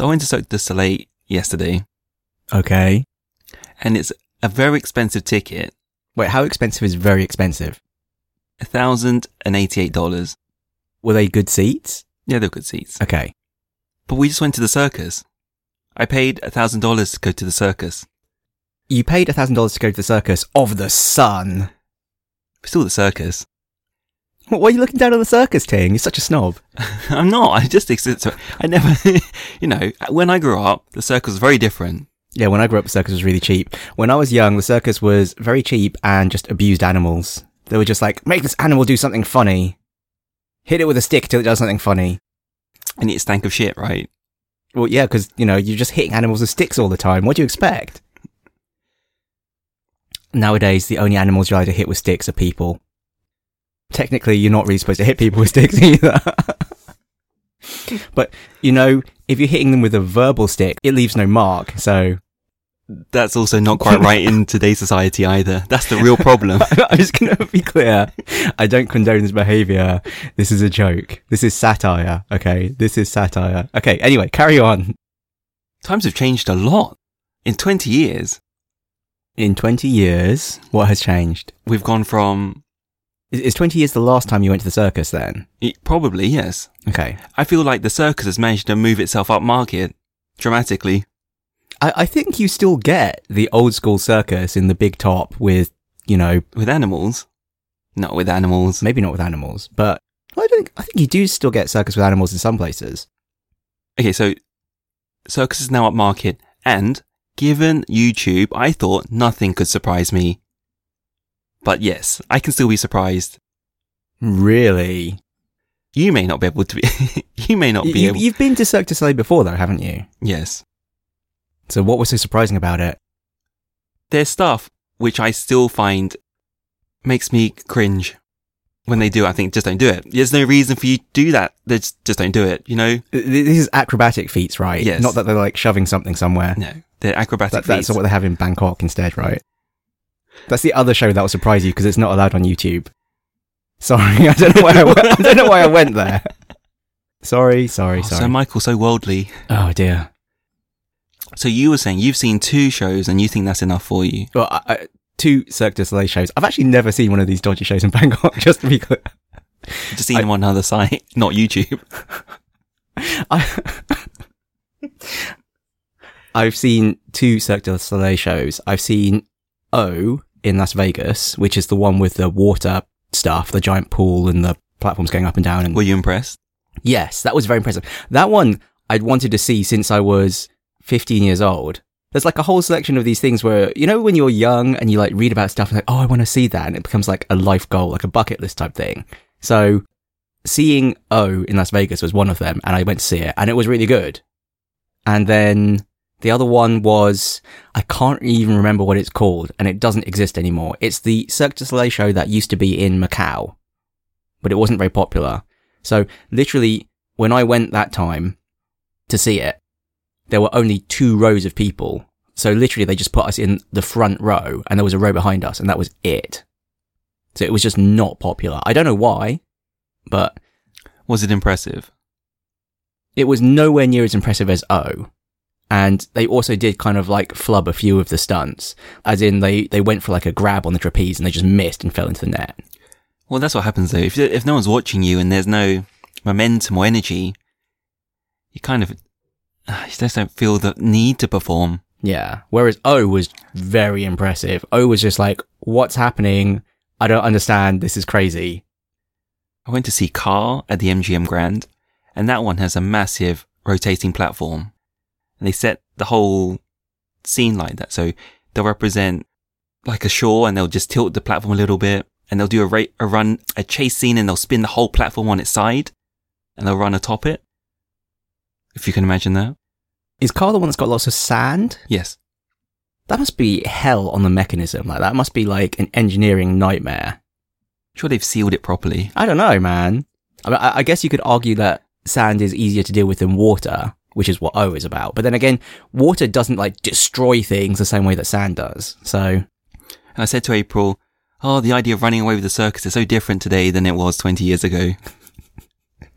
So I went to Cirque du Soleil yesterday, Okay. and it's a very expensive ticket, Wait, how expensive is very expensive? thousand and eighty-eight dollars. Were they good seats? Yeah, they're good seats. Okay. But we just went to the circus. I paid a thousand dollars to go to the circus. You paid a thousand dollars to go to the circus of the sun. We still the circus. What, why are you looking down on the circus, Ting? You're such a snob. I'm not. I just exist. I never, you know, when I grew up, the circus was very different. Yeah, when I grew up, the circus was really cheap. When I was young, the circus was very cheap and just abused animals. They were just like, make this animal do something funny. Hit it with a stick till it does something funny. And it stank of shit, right? Well, yeah, because, you know, you're just hitting animals with sticks all the time. What do you expect? Nowadays, the only animals you're allowed to hit with sticks are people. Technically, you're not really supposed to hit people with sticks either. but, you know, if you're hitting them with a verbal stick, it leaves no mark. So, That's also not quite right in today's society either. That's the real problem. I'm just going to be clear. I don't condone this behavior. This is a joke. This is satire. Okay. This is satire. Okay. Anyway, carry on. Times have changed a lot. In 20 years, In 20 years, what has changed? we've gone from, Is, is 20 years the last time you went to the circus then? e- probably, yes. Okay. I feel like the circus has managed to move itself up market dramatically. I, I think you still get the old school circus in the big top with, you know, With animals. Not with animals. maybe not with animals, but I think, I think you do still get circus with animals in some places. Okay, so circus is now up market and given YouTube, I thought nothing could surprise me. But yes, I can still be surprised. Really? You may not be able to be, you may not be you, able, you've been to Cirque du Soleil before though, haven't you? yes. So what was so surprising about it? There's stuff which I still find makes me cringe. When they do, I think just don't do it. There's no reason for you to do that. They just, just don't do it, you know? Th- This is acrobatic feats, right? Yes. Not that they're like shoving something somewhere. No. They're acrobatic That, that's feats. what they have in Bangkok instead, right? That's the other show that will surprise you because it's not allowed on YouTube. Sorry, I don't know why I, went, I don't know why I went there. Sorry, sorry, Oh, sorry. so Michael, so worldly. oh dear. So you were saying you've seen two shows and you think that's enough for you. Well, I, I, two Cirque du Soleil shows. I've actually never seen one of these dodgy shows in Bangkok. Just to be clear, just seen I- them on another site, not YouTube. I, I've seen two Cirque du Soleil shows. I've seen O in Las Vegas, which is the one with the water stuff, the giant pool and the platforms going up and down. And Were you impressed? yes, that was very impressive. That one I'd wanted to see since I was 15 years old. There's like a whole selection of these things where, you know, when you're young and you like read about stuff and like, oh, I want to see that. And it becomes like a life goal, like a bucket list type thing. So seeing O in Las Vegas was one of them and I went to see it and it was really good. And then the other one was, I can't even remember what it's called and it doesn't exist anymore. It's the Cirque du Soleil show that used to be in Macau, but it wasn't very popular. So literally when I went that time to see it, there were only two rows of people. So literally they just put us in the front row and there was a row behind us and that was it. So it was just not popular. I don't know why, but Was it impressive? it was nowhere near as impressive as O. And they also did kind of like flub a few of the stunts, as in they, they went for like a grab on the trapeze and they just missed and fell into the net. Well, that's what happens though. If if no one's watching you and there's no momentum or energy, you kind of you just don't feel the need to perform. Yeah. Whereas O was very impressive. O was just like, what's happening? I don't understand. This is crazy. I went to see Kà at the MGM Grand, and that one has a massive rotating platform. And they set the whole scene like that. So they'll represent like a shore and they'll just tilt the platform a little bit and they'll do a, ra- a run, a chase scene and they'll spin the whole platform on its side and they'll run atop it. If you can imagine that. Is Kà the one that's got lots of sand? Yes. That must be hell on the mechanism. Like that must be like an engineering nightmare. Sure they've sealed it properly. I don't know, man. I, mean, I, I guess you could argue that sand is easier to deal with than water, which is what O is about. But then again, water doesn't like destroy things the same way that sand does. So And I said to April, Oh, the idea of running away with the circus is so different today than it was 20 years ago.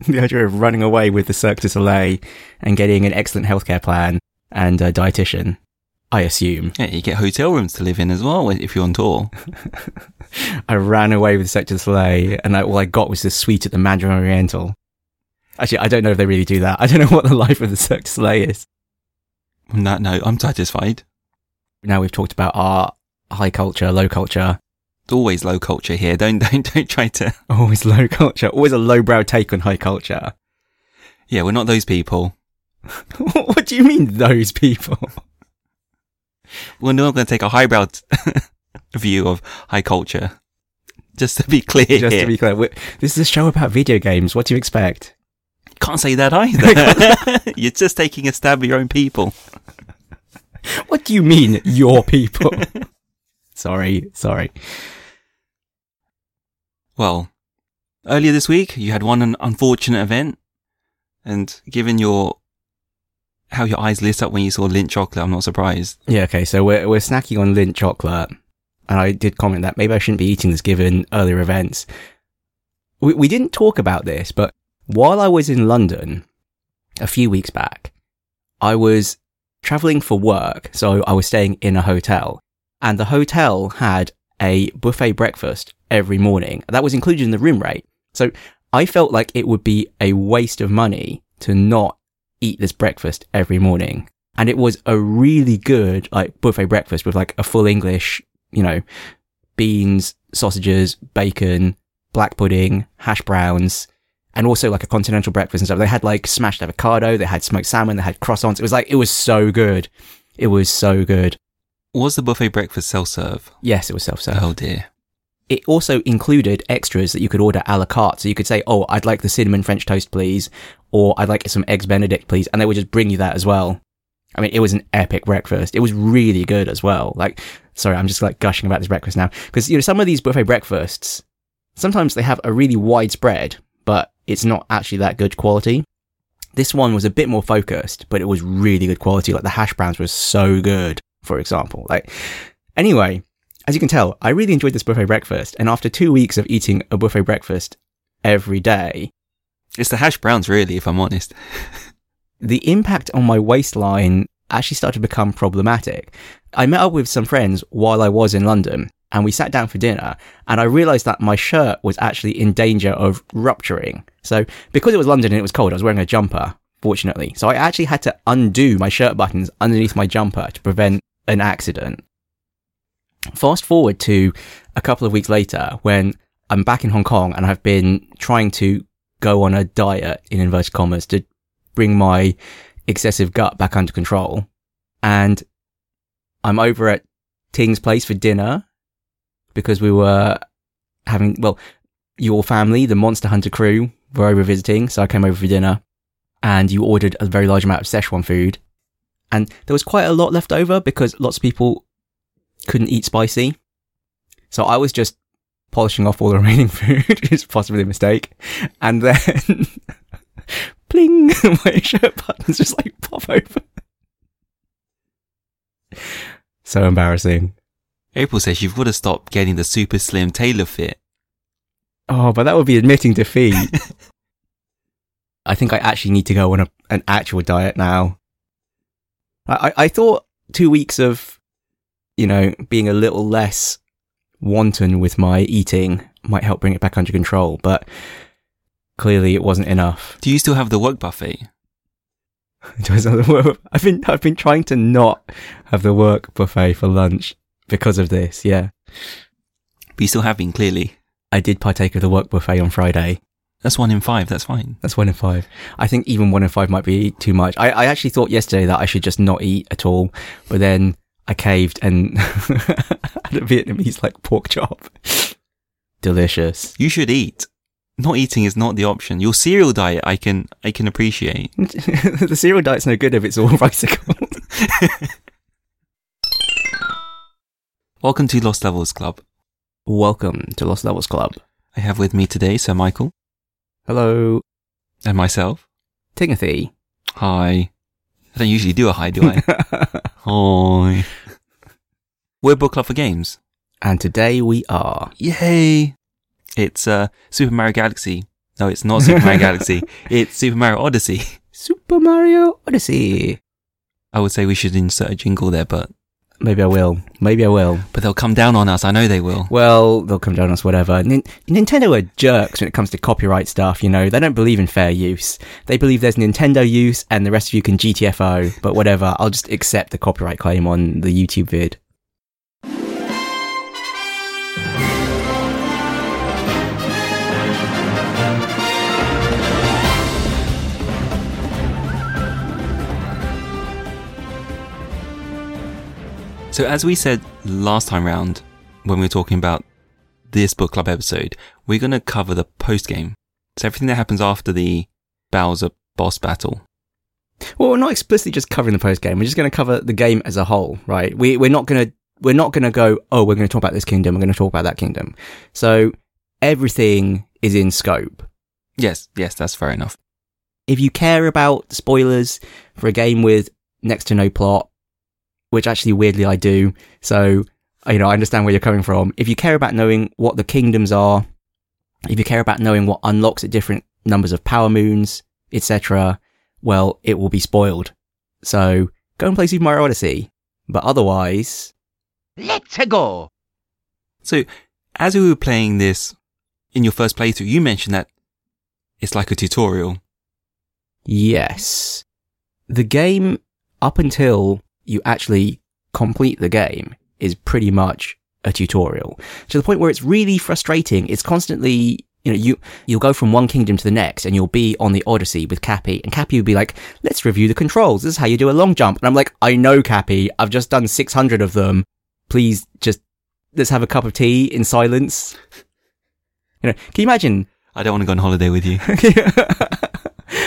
the idea of running away with the Cirque du Soleil and getting an excellent healthcare plan and a dietitian, I assume. Yeah, you get hotel rooms to live in as well if you're on tour. I ran away with the Cirque du Soleil and I, all I got was this suite at the Mandarin Oriental. Actually, I don't know if they really do that. I don't know what the life of the Cirque du Soleil is. On that note, I'm satisfied. Now we've talked about art, high culture, low culture. It's always low culture here. Don't don't don't try to. Always low culture. Always a lowbrow take on high culture. Yeah, we're not those people. what do you mean, those people? We're not going to take a highbrow t- view of high culture. Just to be clear, Just to be clear, this is a show about video games. What do you expect? Can't say that either. You're just taking a stab at your own people. What do you mean, your people? sorry, sorry. Well, earlier this week you had one un- unfortunate event, and given your how your eyes lit up when you saw Lindt chocolate, I'm not surprised. Yeah, okay, so we're, we're snacking on Lindt chocolate. And I did comment that maybe I shouldn't be eating this given earlier events. We, we didn't talk about this, but while I was in London a few weeks back, I was traveling for work. So I was staying in a hotel and the hotel had a buffet breakfast every morning. That was included in the room rate. So I felt like it would be a waste of money to not eat this breakfast every morning. And it was a really good, like, buffet breakfast with like a full English, you know, beans, sausages, bacon, black pudding, hash browns, and also like a continental breakfast and stuff. They had like smashed avocado, they had smoked salmon, they had croissants. It was like, it was so good. It was so good. Was the buffet breakfast self serve? Yes, it was self-serve. Oh dear. It also included extras that you could order a la carte. So you could say, Oh, I'd like the cinnamon French toast, please. Or I'd like some eggs Benedict, please. And they would just bring you that as well. I mean, it was an epic breakfast. It was really good as well. Like, sorry, I'm just like gushing about this breakfast now. Cause, you know, some of these buffet breakfasts, sometimes they have a really wide spread, but it's not actually that good quality. This one was a bit more focused, but it was really good quality. Like the hash browns were so good, for example. Like, anyway, as you can tell, I really enjoyed this buffet breakfast. And after two weeks of eating a buffet breakfast every day, It's the hash browns, really, if I'm honest. the impact on my waistline actually started to become problematic. I met up with some friends while I was in London and we sat down for dinner and I realized that my shirt was actually in danger of rupturing. So because it was London and it was cold, I was wearing a jumper, fortunately. So I actually had to undo my shirt buttons underneath my jumper to prevent an accident. Fast forward to a couple of weeks later when I'm back in Hong Kong and I've been trying to go on a diet in inverted commas to bring my excessive gut back under control. And I'm over at Ting's place for dinner because we were having, well, your family, the Monster Hunter crew, were over visiting. So I came over for dinner and you ordered a very large amount of Szechuan food. And there was quite a lot left over because lots of people couldn't eat spicy. So I was just polishing off all the remaining food, is possibly a mistake. And then, bling, my shirt buttons just like pop open. So embarrassing. April says you've got to stop getting the super slim tailor fit. Oh, but that would be admitting defeat. I think I actually need to go on a, an actual diet now. I, I, I thought two weeks of, you know, being a little less wanton with my eating might help bring it back under control, but clearly it wasn't enough. Do you still have the work buffet? I've been I've been trying to not have the work buffet for lunch because of this. Yeah, But you still have been, clearly. I did partake of the work buffet on Friday. That's one in five. That's fine. That's one in five. I think even one in five might be too much. I, I actually thought yesterday that I should just not eat at all, but then I caved and had a Vietnamese like pork chop. Delicious. You should eat. Not eating is not the option. Your cereal diet, I can, I can appreciate. the cereal diet's no good if it's all rice-cold. Welcome to Lost Levels Club. Welcome to Lost Levels Club. I have with me today Sir Michael Hello, and myself. Timothy. Hi. I don't usually do a hi, do I? Hi. We're book club for games. and today we are. Yay! It's uh, Super Mario Galaxy No, it's not Super Mario Galaxy. It's Super Mario Odyssey. Super Mario Odyssey. I would say we should insert a jingle there, but Maybe I will. Maybe I will. but they'll come down on us. I know they will. Well, they'll come down on us, whatever. Nin- Nintendo are jerks when it comes to copyright stuff, you know. They don't believe in fair use. They believe there's Nintendo use and the rest of you can GTFO, but whatever. I'll just accept the copyright claim on the YouTube vid. So as we said last time round, when we were talking about this book club episode, we're going to cover the post game. So everything that happens after the Bowser boss battle. Well, we're not explicitly just covering the post game. We're just going to cover the game as a whole, right? We, we're not going to, we're not going to go, oh, we're going to talk about this kingdom. We're going to talk about that kingdom. So everything is in scope. Yes, yes, that's fair enough. if you care about spoilers for a game with next to no plot, which actually weirdly I do, so you know I understand where you're coming from. If you care about knowing what the kingdoms are, if you care about knowing what unlocks at different numbers of power moons, etc., well, it will be spoiled. So go and play Super Mario Odyssey. But otherwise, Let's go. So as we were playing this in your first playthrough, you mentioned that it's like a tutorial. Yes. The game, up until you actually complete the game, is pretty much a tutorial. To the point where it's really frustrating. It's constantly, you know, you, you'll go from one kingdom to the next and you'll be on the Odyssey with Cappy and Cappy will be like, let's review the controls. This is how you do a long jump. And I'm like, I know Cappy. I've just done 600 of them. Please just, let's have a cup of tea in silence. You know, can you imagine I don't want to go on holiday with you.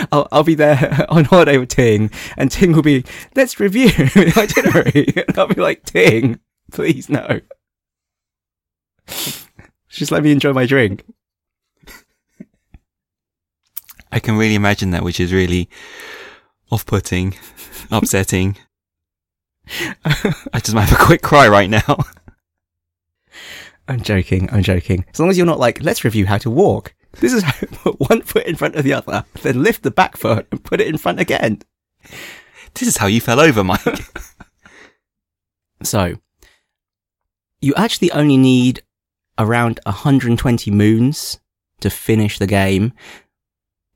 I'll, I'll be there on holiday with Ting, and Ting will be, let's review the itinerary. and I'll be like, Ting, please no. Just let me enjoy my drink. I can really imagine that, which is really off-putting, upsetting. I just might have a quick cry right now. I'm joking, I'm joking. As long as you're not like, let's review how to walk. This is how you put one foot in front of the other, then lift the back foot and put it in front again. This is how you fell over, Mike. So, you actually only need around 120 moons to finish the game,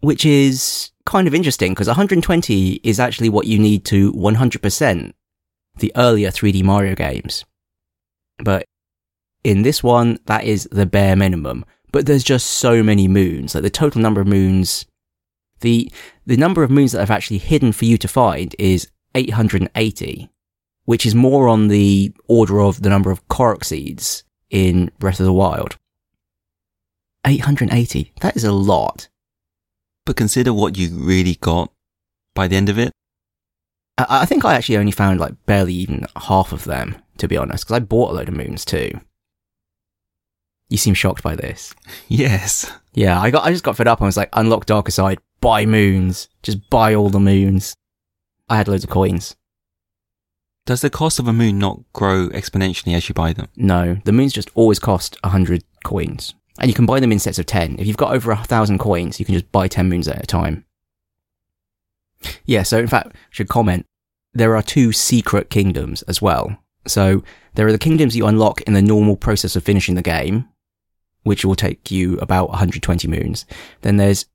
which is kind of interesting because 120 is actually what you need to 100% the earlier 3D Mario games. But in this one, that is the bare minimum. But there's just so many moons. Like the total number of moons, the, the number of moons that I've actually hidden for you to find is 880 which is more on the order of the number of Korok seeds in Breath of the Wild. 880. That is a lot. but consider what you really got by the end of it. I, I think I actually only found like barely even half of them, to be honest, because I bought a load of moons too. You seem shocked by this. Yes. Yeah, I got, I just got fed up. I was like, unlock Darker Side, buy moons, just buy all the moons. I had loads of coins. Does the cost of a moon not grow exponentially as you buy them? No, the moons just always cost 100 coins. And you can buy them in sets of 10. If you've got over a thousand coins, you can just buy 10 moons at a time. Yeah, so in fact, I should comment, there are two secret kingdoms as well. So there are the kingdoms you unlock in the normal process of finishing the game, which will take you about 120 moons. Then there's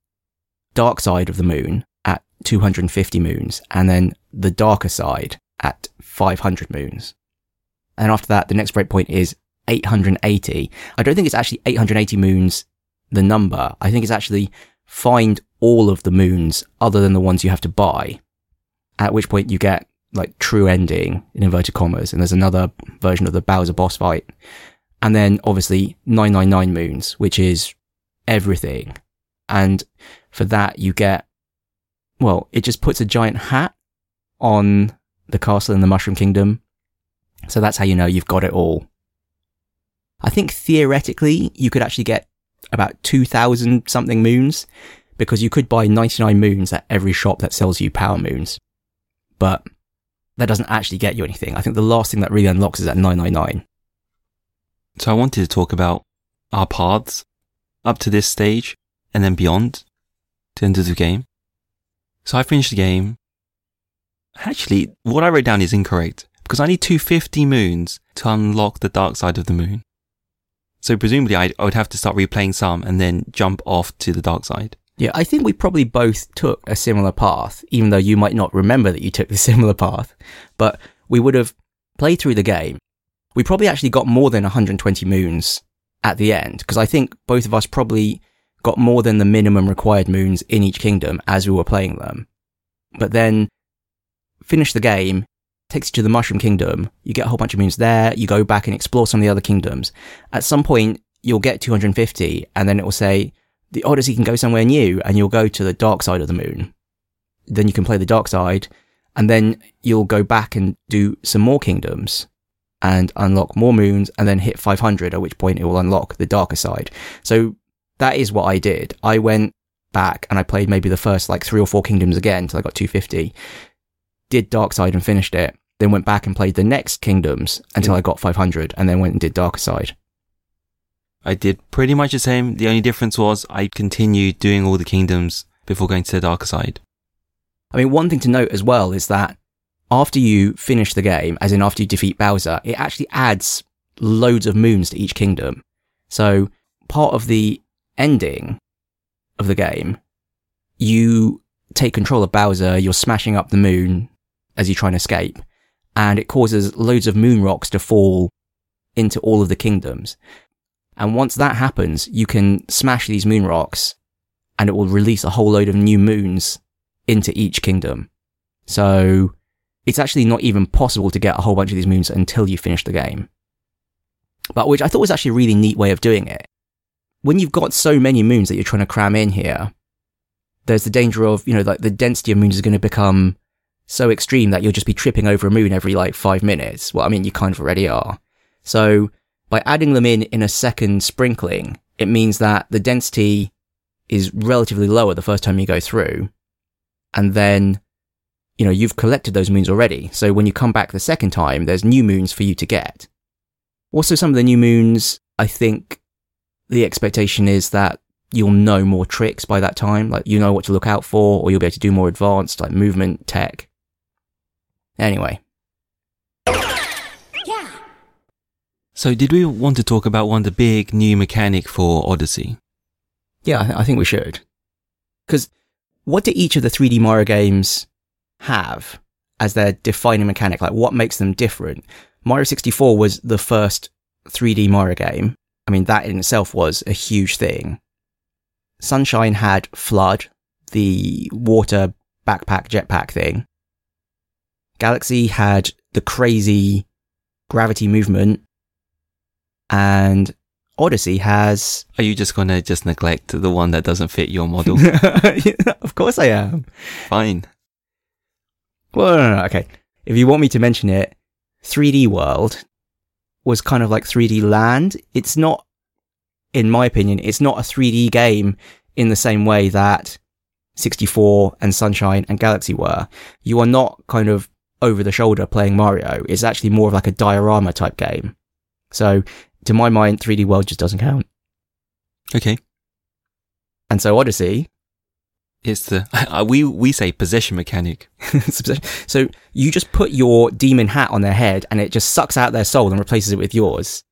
Dark Side of the Moon at 250 moons, and then the Darker Side at 500 moons. And after that, the next breakpoint is 880. I don't think it's actually 880 moons, the number. I think it's actually find all of the moons other than the ones you have to buy. At which point you get like true ending in inverted commas. And there's another version of the Bowser boss fight. And then obviously 999 moons, which is everything. And for that you get, well, it just puts a giant hat on the castle in the Mushroom Kingdom. So that's how you know you've got it all. I think theoretically you could actually get about 2000 something moons because you could buy 99 moons at every shop that sells you power moons. But that doesn't actually get you anything. I think the last thing that really unlocks is at 999. So I wanted to talk about our paths up to this stage and then beyond to enter the game. So I finished the game. Actually, what I wrote down is incorrect because I need 250 moons to unlock the dark side of the moon. So presumably I'd, I would have to start replaying some and then jump off to the dark side. Yeah, I think we probably both took a similar path, even though you might not remember that you took the similar path. But we would have played through the game. We probably actually got more than 120 moons at the end, because I think both of us probably got more than the minimum required moons in each kingdom as we were playing them. But then finish the game, takes you to the Mushroom Kingdom, you get a whole bunch of moons there, you go back and explore some of the other kingdoms. At some point, you'll get 250, and then it will say, the Odyssey can go somewhere new, and you'll go to the dark side of the moon. Then you can play the dark side, and then you'll go back and do some more kingdoms and unlock more moons and then hit 500 at which point it will unlock the darker side so that is what i did i went back and i played maybe the first like three or four kingdoms again until i got 250 did dark side and finished it then went back and played the next kingdoms until Yeah. i got 500 and then went and did darker side I did pretty much the same. The only difference was I continued doing all the kingdoms before going to the darker side. I mean, one thing to note as well is that after you finish the game, as in after you defeat Bowser, it actually adds loads of moons to each kingdom. So part of the ending of the game, you take control of Bowser, you're smashing up the moon as you try and escape, and it causes loads of moon rocks to fall into all of the kingdoms. And once that happens, you can smash these moon rocks and it will release a whole load of new moons into each kingdom. So it's actually not even possible to get a whole bunch of these moons until you finish the game. But which I thought was actually a really neat way of doing it. When you've got so many moons that you're trying to cram in here, there's the danger of, you know, like the density of moons is going to become so extreme that you'll just be tripping over a moon every like five minutes. Well, I mean, you kind of already are. So by adding them in in a second sprinkling, it means that the density is relatively lower the first time you go through. And then, you know, you've collected those moons already. So when you come back the second time, there's new moons for you to get. Also, some of the new moons, I think the expectation is that you'll know more tricks by that time. Like, you know what to look out for, or you'll be able to do more advanced, like movement, tech. Anyway, Yeah. So did we want to talk about one of the big new mechanic for Odyssey? Yeah, I- I think we should. Because what do each of the 3D Mario games have as their defining mechanic? Like, what makes them different? Mario 64 was the first 3D Mario game. I mean, that in itself was a huge thing. Sunshine had FLUDD, the water backpack jetpack thing. Galaxy had the crazy gravity movement. And Odyssey has Are you just going to just neglect the one that doesn't fit your model? of course I am. Fine. Well, no, no, no, okay. If you want me to mention it, 3D World was kind of like 3D Land. It's not, in my opinion, it's not a 3D game in the same way that 64 and Sunshine and Galaxy were. You are not kind of over the shoulder playing Mario. It's actually more of like a diorama type game. So, to my mind, 3D World just doesn't count. Okay. And so Odyssey It's the, we, we say possession mechanic. so you just put your demon hat on their head and it just sucks out their soul and replaces it with yours.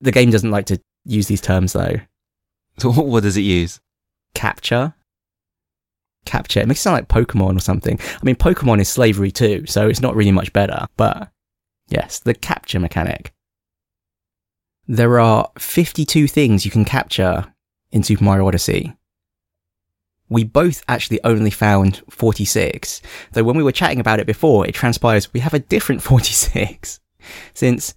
The game doesn't like to use these terms though. So what, what does it use? Capture. Capture. It makes it sound like Pokemon or something. I mean, Pokemon is slavery too, so it's not really much better. But yes, the capture mechanic. There are 52 things you can capture in Super Mario Odyssey. We both actually only found 46, though when we were chatting about it before, it transpires we have a different 46. Since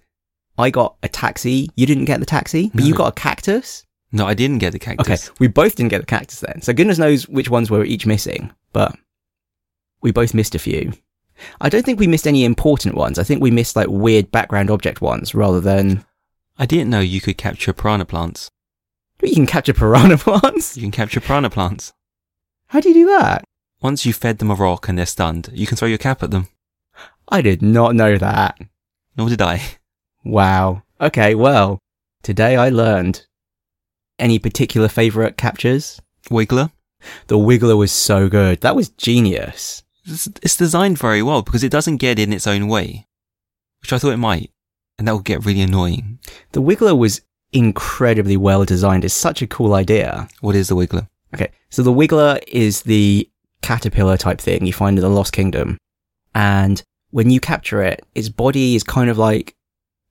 I got a taxi, you didn't get the taxi, but you got a cactus. No, I didn't get the cactus. Okay, we both didn't get the cactus then. So goodness knows which ones we were each missing, but we both missed a few. I don't think we missed any important ones. I think we missed like weird background object ones rather than I didn't know you could capture piranha plants. you can capture piranha plants. You can capture piranha plants. How do you do that? Once you've fed them a rock and they're stunned, you can throw your cap at them. I did not know that. Nor did I. Wow. Okay, well, today I learned. Any particular favorite captures Wiggler. The Wiggler was so good. That was genius. It's, it's designed very well because it doesn't get in its own way, which I thought it might, and that would get really annoying. The Wiggler was incredibly well designed. It's such a cool idea. What is the Wiggler? Okay, so the Wiggler is the caterpillar type thing you find in the Lost Kingdom. And when you capture it, its body is kind of like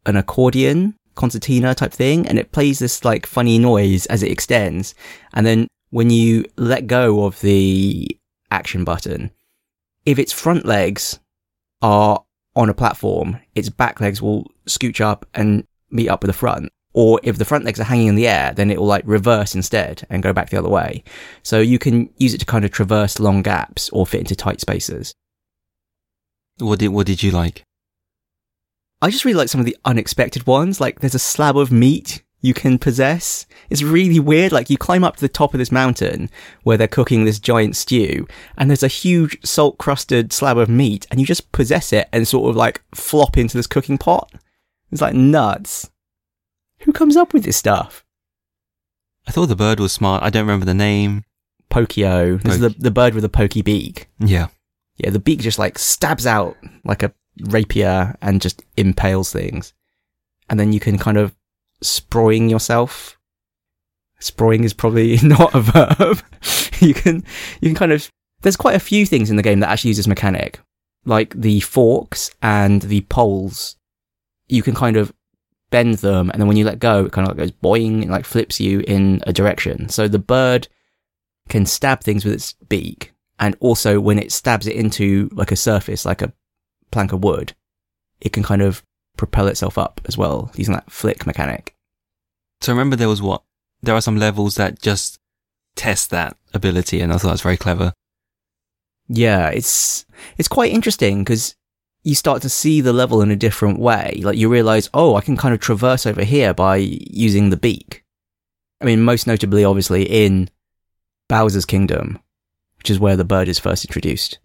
an accordion, concertina type thing, and it plays this like funny noise as it extends. And then when you let go of the action button, if its front legs are on a platform, its back legs will scooch up and meet up with the front. Or if the front legs are hanging in the air, then it will like reverse instead and go back the other way. So you can use it to kind of traverse long gaps or fit into tight spaces. What did What did you like? I just really like some of the unexpected ones. Like there's a slab of meat you can possess. It's really weird. Like you climb up to the top of this mountain where they're cooking this giant stew and there's a huge salt crusted slab of meat and you just possess it and sort of like flop into this cooking pot. It's like nuts. Who comes up with this stuff? I thought the bird was smart. I don't remember the name. Pokio. This is the, the bird with the pokey beak. Yeah. Yeah, the beak just like stabs out like a rapier and just impales things. And then you can kind of sproing yourself. Sproing is probably not a verb. you can, you can kind of, there's quite a few things in the game that actually use this mechanic. Like the forks and the poles. You can kind of bend them and then when you let go, it kind of like goes boing and like flips you in a direction. So the bird can stab things with its beak. And also when it stabs it into like a surface, like a plank of wood, it can kind of propel itself up as well using that flick mechanic. So remember there was what? There are some levels that just test that ability and I thought was very clever. Yeah, it's it's quite interesting because you start to see the level in a different way. Like you realize, oh, I can kind of traverse over here by using the beak. I mean, most notably, obviously, in Bowser's Kingdom, which is where the bird is first introduced.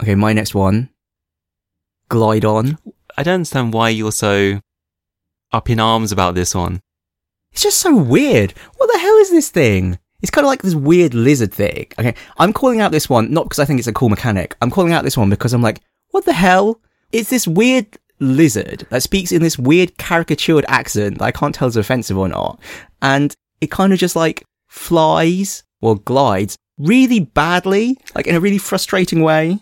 Okay, my next one. Glydon. I don't understand why you're so up in arms about this one. It's just so weird. What the hell is this thing? It's kind of like this weird lizard thing. Okay, I'm calling out this one not because I think it's a cool mechanic. I'm calling out this one because I'm like, what the hell? It's this weird lizard that speaks in this weird caricatured accent that I can't tell is offensive or not. And it kind of just like flies or glides really badly, like in a really frustrating way.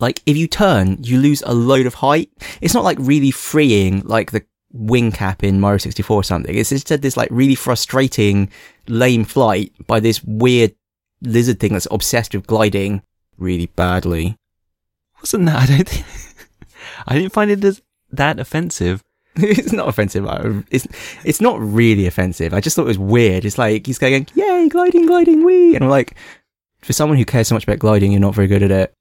Like if you turn, you lose a load of height. It's not like really freeing like the wing cap in Mario 64 or something. It's instead this like really frustrating, lame flight by this weird lizard thing that's obsessed with gliding really badly. Wasn't that? I don't think, I didn't find it as that offensive. it's not offensive. It's it's not really offensive. I just thought it was weird. It's like he's going, "Yay, gliding, gliding, wee!" And I'm like, for someone who cares so much about gliding, you're not very good at it.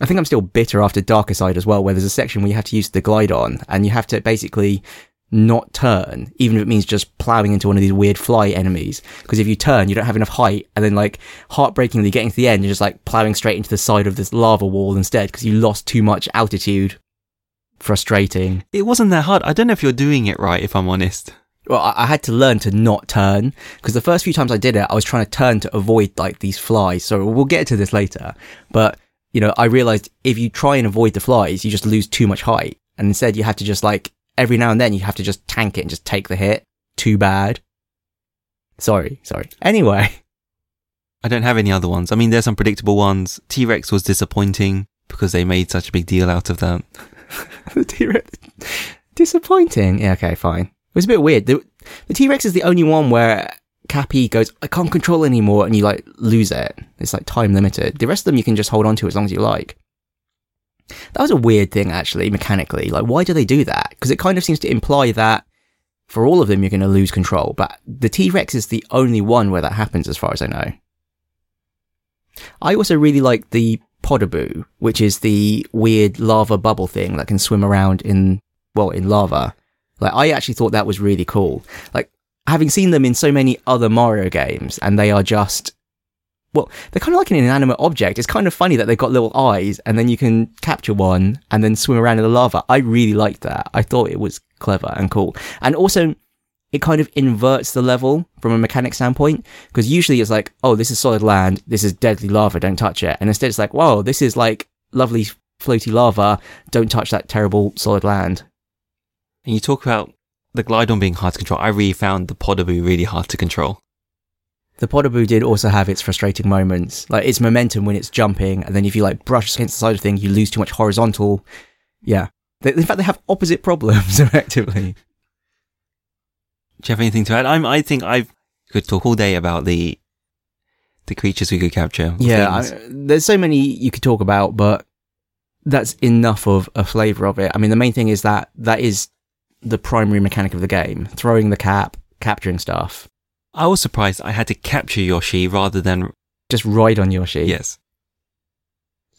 I think I'm still bitter after Darker Side as well, where there's a section where you have to use the Glydon, and you have to basically not turn, even if it means just plowing into one of these weird fly enemies. Because if you turn, you don't have enough height, and then like heartbreakingly getting to the end, you're just like plowing straight into the side of this lava wall instead because you lost too much altitude. Frustrating. It wasn't that hard. I don't know if you're doing it right, if I'm honest. well, I, I had to learn to not turn because the first few times I did it, I was trying to turn to avoid like these flies. So we'll get to this later. But, you know, I realized if you try and avoid the flies, you just lose too much height. And instead you have to just like, every now and then you have to just tank it and just take the hit. Too bad. Sorry, sorry. Anyway, I don't have any other ones. I mean, there's some predictable ones. T-Rex was disappointing because they made such a big deal out of that. the T-Rex. Disappointing. Yeah, okay, fine. It was a bit weird. The, the T-Rex is the only one where Cappy goes, I can't control anymore, and you like lose it. It's like time limited. The rest of them you can just hold on to as long as you like. That was a weird thing, actually, mechanically. Like, why do they do that? Because it kind of seems to imply that for all of them you're going to lose control, but the T-Rex is the only one where that happens, as far as I know. I also really like the Podoboo, which is the weird lava bubble thing that can swim around in, well, in lava. Like, I actually thought that was really cool. Like, having seen them in so many other Mario games, and they are just, well, they're kind of like an inanimate object. It's kind of funny that they've got little eyes, and then you can capture one and then swim around in the lava. I really liked that. I thought it was clever and cool. And also, it kind of inverts the level from a mechanic standpoint. Because usually it's like, oh, this is solid land, this is deadly lava, don't touch it. And instead it's like, whoa, this is like lovely floaty lava, don't touch that terrible solid land. And you talk about the Glydon being hard to control. I really found the Podoboo really hard to control. The Podoboo did also have its frustrating moments, like its momentum when it's jumping, and then if you like brush against the side of thing, you lose too much horizontal. Yeah. They, in fact, they have opposite problems, effectively. Do you have anything to add? I'm, I think I could talk all day about the the creatures we could capture. Yeah, I, there's so many you could talk about, but that's enough of a flavor of it. I mean, the main thing is that that is the primary mechanic of the game: throwing the cap, capturing stuff. I was surprised I had to capture Yoshi rather than Just ride on Yoshi. yes.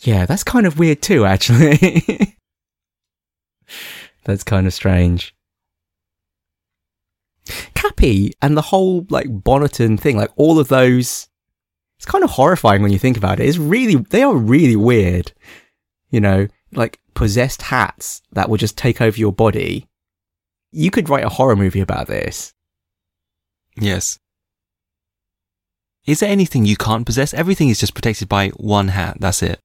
Yeah, that's kind of weird too, actually. that's kind of strange. Cappy and the whole like Bonneton thing, like all of those, it's kind of horrifying when you think about it. It's really, they are really weird. You know, like possessed hats that will just take over your body. You could write a horror movie about this. Yes. Is there anything you can't possess? Everything is just protected by one hat. That's it.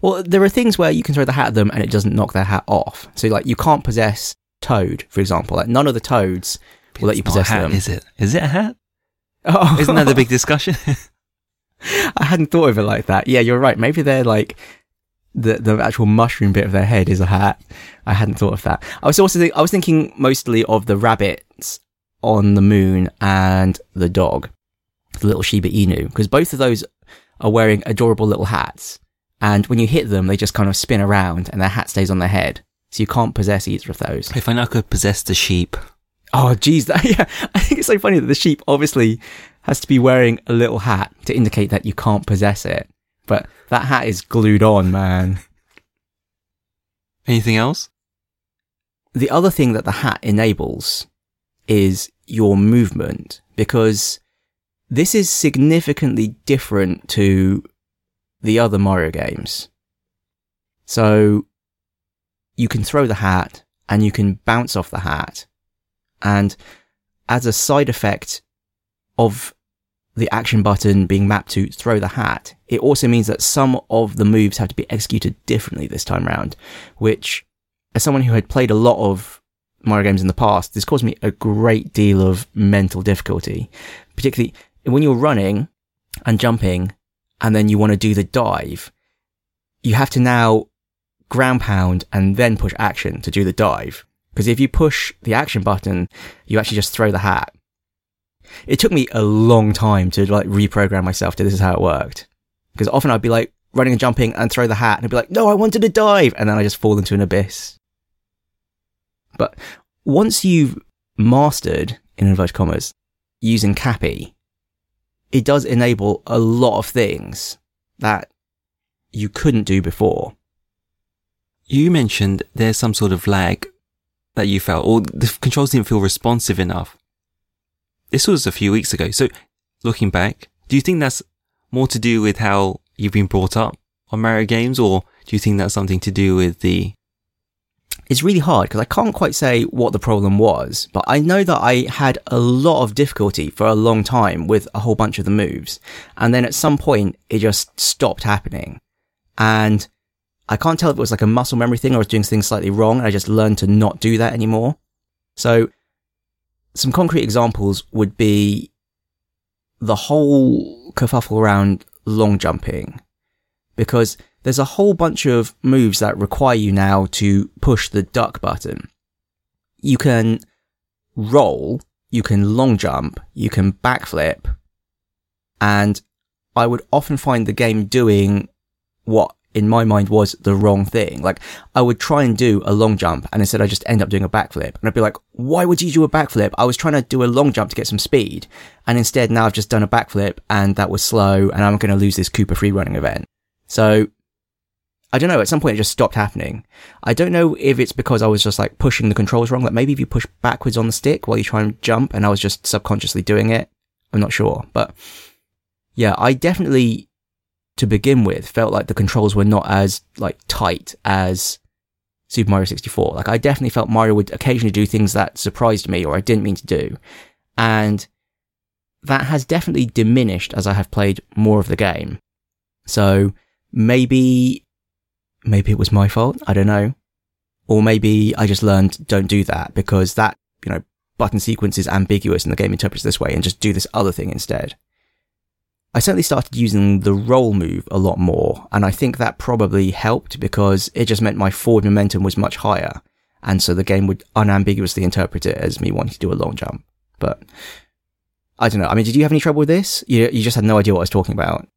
Well, there are things where you can throw the hat at them and it doesn't knock their hat off. So, like, you can't possess Toad, for example. Like, none of the Toads will let you It's not a possess hat, them. Is it? Is it a hat? Oh. Isn't that the big discussion? I hadn't thought of it like that. Yeah, you're right. Maybe they're like the the actual mushroom bit of their head is a hat. I hadn't thought of that. I was also think, I was thinking mostly of the rabbits on the moon and the dog, the little Shiba Inu, because both of those are wearing adorable little hats. And when you hit them, they just kind of spin around and their hat stays on their head. So you can't possess either of those. if I now could possess the sheep. Oh, geez. That, yeah. I think it's so funny that the sheep obviously has to be wearing a little hat to indicate that you can't possess it. But that hat is glued on, man. Anything else? The other thing that the hat enables is your movement because this is significantly different to the other Mario games. So you can throw the hat and you can bounce off the hat. And as a side effect of the action button being mapped to throw the hat, it also means that some of the moves have to be executed differently this time round, which as someone who had played a lot of Mario games in the past, this caused me a great deal of mental difficulty, particularly when you're running and jumping and then you want to do the dive. You have to now ground pound and then push action to do the dive. Because if you push the action button, you actually just throw the hat. It took me a long time to like reprogram myself to this is how it worked. Because often I'd be like running and jumping and throw the hat and I'd be like, no, I wanted to dive. And then I just fall into an abyss. But once you've mastered, in inverted commas, using Cappy, it does enable a lot of things that you couldn't do before. You mentioned there's some sort of lag that you felt, or the controls didn't feel responsive enough. This was a few weeks ago. So, looking back, do you think that's more to do with how you've been brought up on Mario games, or do you think that's something to do with the It's really hard because I can't quite say what the problem was, but I know that I had a lot of difficulty for a long time with a whole bunch of the moves. And then at some point, it just stopped happening. And I can't tell if it was like a muscle memory thing or I was doing things slightly wrong. And I just learned to not do that anymore. So some concrete examples would be the whole kerfuffle around long jumping because there's a whole bunch of moves that require you now to push the duck button. You can roll, you can long jump, you can backflip, and I would often find the game doing what in my mind was the wrong thing. Like I would try and do a long jump and instead I just end up doing a backflip. And I'd be like, why would you do a backflip? I was trying to do a long jump to get some speed. And instead now I've just done a backflip and that was slow and I'm going to lose this Koopa free running event. So I don't know. At some point, it just stopped happening. I don't know if it's because I was just like pushing the controls wrong. Like maybe if you push backwards on the stick while you try and jump, and I was just subconsciously doing it. I'm not sure, but yeah, I definitely, to begin with, felt like the controls were not as like tight as Super Mario 64. Like I definitely felt Mario would occasionally do things that surprised me or I didn't mean to do. And that has definitely diminished as I have played more of the game. So maybe, maybe it was my fault. I don't know. Or maybe I just learned don't do that because that, you know, button sequence is ambiguous and the game interprets this way and just do this other thing instead. I certainly started using the roll move a lot more, and I think that probably helped because it just meant my forward momentum was much higher, and so the game would unambiguously interpret it as me wanting to do a long jump. But I don't know. I mean, did you have any trouble with this? You, you just had no idea what I was talking about.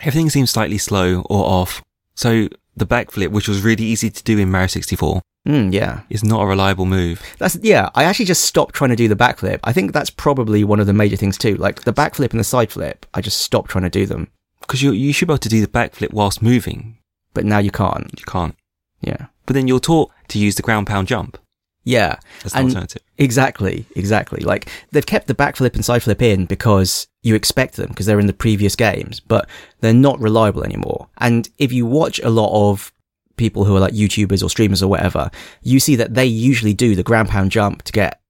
Everything seemed slightly slow or off. So the backflip, which was really easy to do in Mario 64, Mm, yeah. is not a reliable move. That's, yeah, I actually just stopped trying to do the backflip. I think that's probably one of the major things too. Like the backflip and the side flip, I just stopped trying to do them. Because you, you should be able to do the backflip whilst moving. But now you can't. You can't. Yeah. But then you're taught to use the ground pound jump Yeah. That's an And- alternative. Exactly, exactly. Like they've kept the backflip and side flip in because you expect them because they're in the previous games, but they're not reliable anymore. And if you watch a lot of people who are like YouTubers or streamers or whatever, you see that they usually do the ground pound jump to get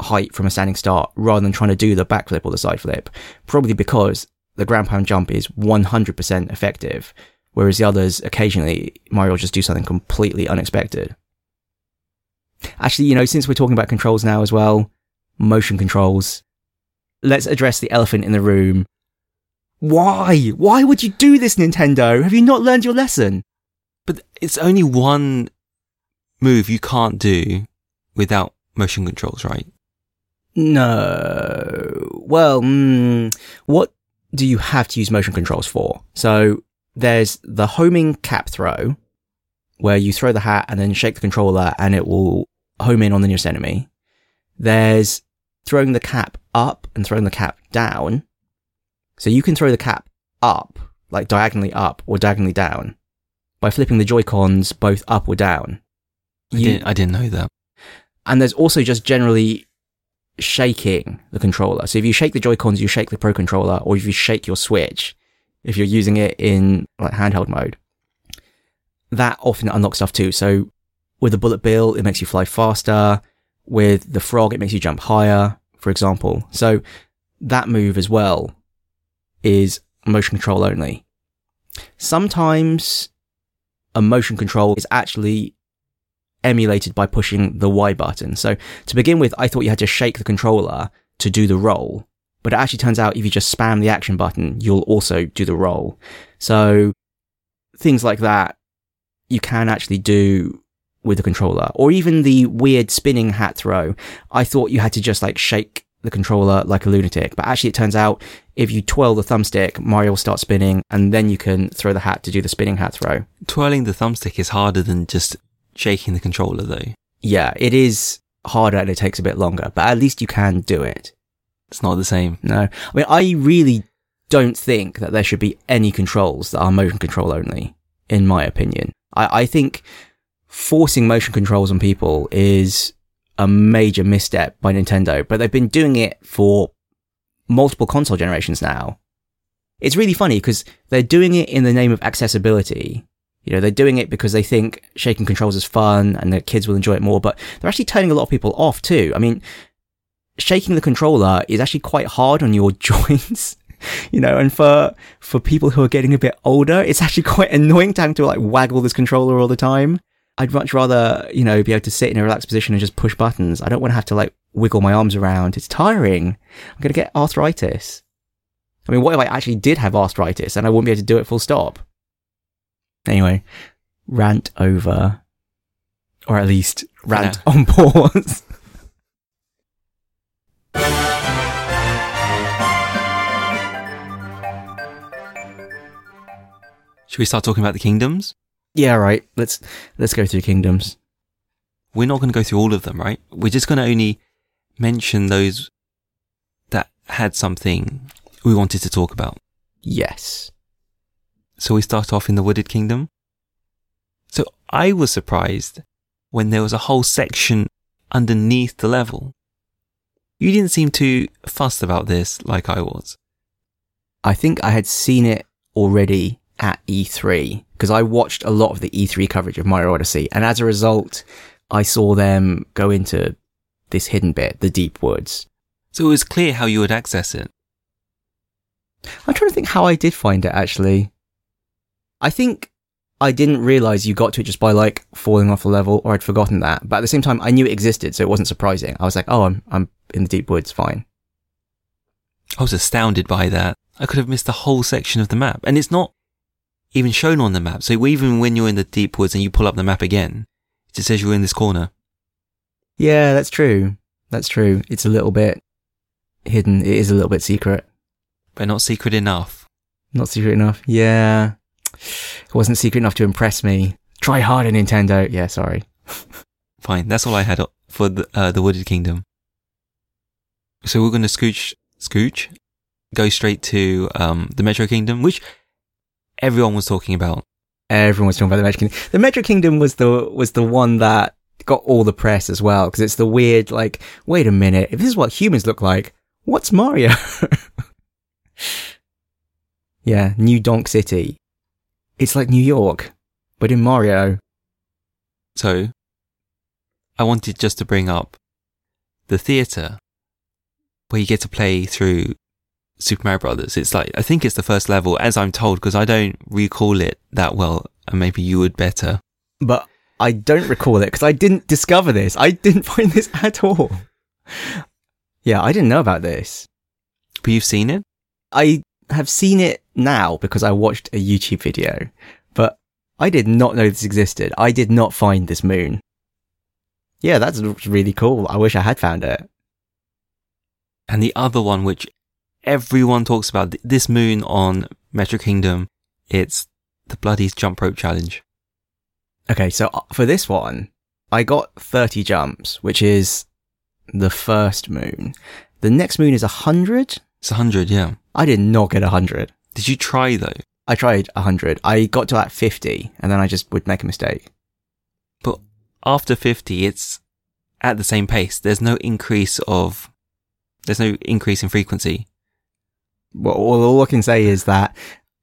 height from a standing start rather than trying to do the backflip or the side flip. Probably because the ground pound jump is 100% effective, whereas the others occasionally Mario will just do something completely unexpected. Actually, you know, since we're talking about controls now as well, motion controls, let's address the elephant in the room. Why? Why would you do this, Nintendo? Have you not learned your lesson? But it's only one move you can't do without motion controls, right? No. Well, mm, what do you have to use motion controls for? So there's the homing cap throw, where you throw the hat and then shake the controller and it will home in on the nearest enemy. There's throwing the cap up and throwing the cap down. So you can throw the cap up, like diagonally up or diagonally down, by flipping the Joy-Cons both up or down. I, You- didn't, I didn't know that. and there's also just generally shaking the controller. So if you shake the Joy-Cons, you shake the Pro controller, or if you shake your Switch, if you're using it in like handheld mode, that often unlocks stuff too. So with the Bullet Bill, it makes you fly faster. With the Frog, it makes you jump higher, for example. So that move as well is motion control only. Sometimes a motion control is actually emulated by pushing the Y button. So to begin with, I thought you had to shake the controller to do the roll, but it actually turns out if you just spam the action button, you'll also do the roll. So things like that you can actually do with the controller or even the weird spinning hat throw. I thought you had to just like shake the controller like a lunatic, but actually it turns out if you twirl the thumbstick, Mario will start spinning and then you can throw the hat to do the spinning hat throw. Twirling the thumbstick is harder than just shaking the controller, though. yeah, it is harder and it takes a bit longer, but at least you can do it. It's not the same. No, I mean, I really don't think that there should be any controls that are motion control only, in my opinion. I, I think forcing motion controls on people is a major misstep by Nintendo, but they've been doing it for multiple console generations now. It's really funny because they're doing it in the name of accessibility. You know, they're doing it because they think shaking controls is fun and the kids will enjoy it more, but they're actually turning a lot of people off too. I mean, shaking the controller is actually quite hard on your joints. You know, and for for people who are getting a bit older, it's actually quite annoying to have to like waggle this controller all the time. I'd much rather, you know, be able to sit in a relaxed position and just push buttons. I don't want to have to like wiggle my arms around. It's tiring. I'm going to get arthritis. I mean, what if I actually did have arthritis and I wouldn't be able to do it full stop? Anyway, rant over. Or at least rant on pause. Should we start talking about the kingdoms? Yeah, right. Let's let's go through kingdoms. We're not going to go through all of them, right? We're just going to only mention those that had something we wanted to talk about. Yes. So we start off in the Wooded Kingdom. So I was surprised when there was a whole section underneath the level. You didn't seem too fussed about this like I was. I think I had seen it already at E3 because I watched a lot of the E3 coverage of Mario Odyssey, and as a result, I saw them go into this hidden bit, the deep woods. So it was clear how you would access it. I'm trying to think how I did find it actually. I think I didn't realize you got to it just by like falling off a level, or I'd forgotten that. But at the same time, I knew it existed, so it wasn't surprising. I was like, oh, I'm I'm in the deep woods, fine. I was astounded by that. I could have missed the whole section of the map. And it's not even shown on the map. So even when you're in the deep woods and you pull up the map again, it just says you're in this corner. Yeah, that's true. That's true. It's a little bit hidden. It is a little bit secret. But not secret enough. Not secret enough. Yeah. It wasn't secret enough to impress me. Try harder, Nintendo. Yeah, sorry. Fine. That's all I had for the, uh, the Wooded Kingdom. So we're going to scooch, scooch, go straight to, um, the Metro Kingdom, which everyone was talking about. Everyone was talking about the Metro Kingdom. The Metro Kingdom was the, was the one that got all the press as well, because it's the weird, like, wait a minute, if this is what humans look like, what's Mario? yeah, New Donk City. It's like New York, but in Mario. So I wanted just to bring up the theater where you get to play through Super Mario Brothers. It's like, I think it's the first level, as I'm told, because I don't recall it that well, and maybe you would better. But I don't recall it because I didn't discover this. I didn't find this at all. Yeah, I didn't know about this. But you've seen it? I have seen it now because I watched a YouTube video, but I did not know this existed. I did not find this moon. Yeah, that's really cool. I wish I had found it. And the other one, which everyone talks about, this moon on Metro Kingdom, it's the bloody jump rope challenge. Okay, so uh, for this one, I got 30 jumps, which is the first moon. The next moon is 100. It's 100, yeah. I did not get 100. Did you try though? I tried 100. I got to like 50 and then I just would make a mistake. But after 50, it's at the same pace. There's no increase of, there's no increase in frequency. Well, all, I can say is that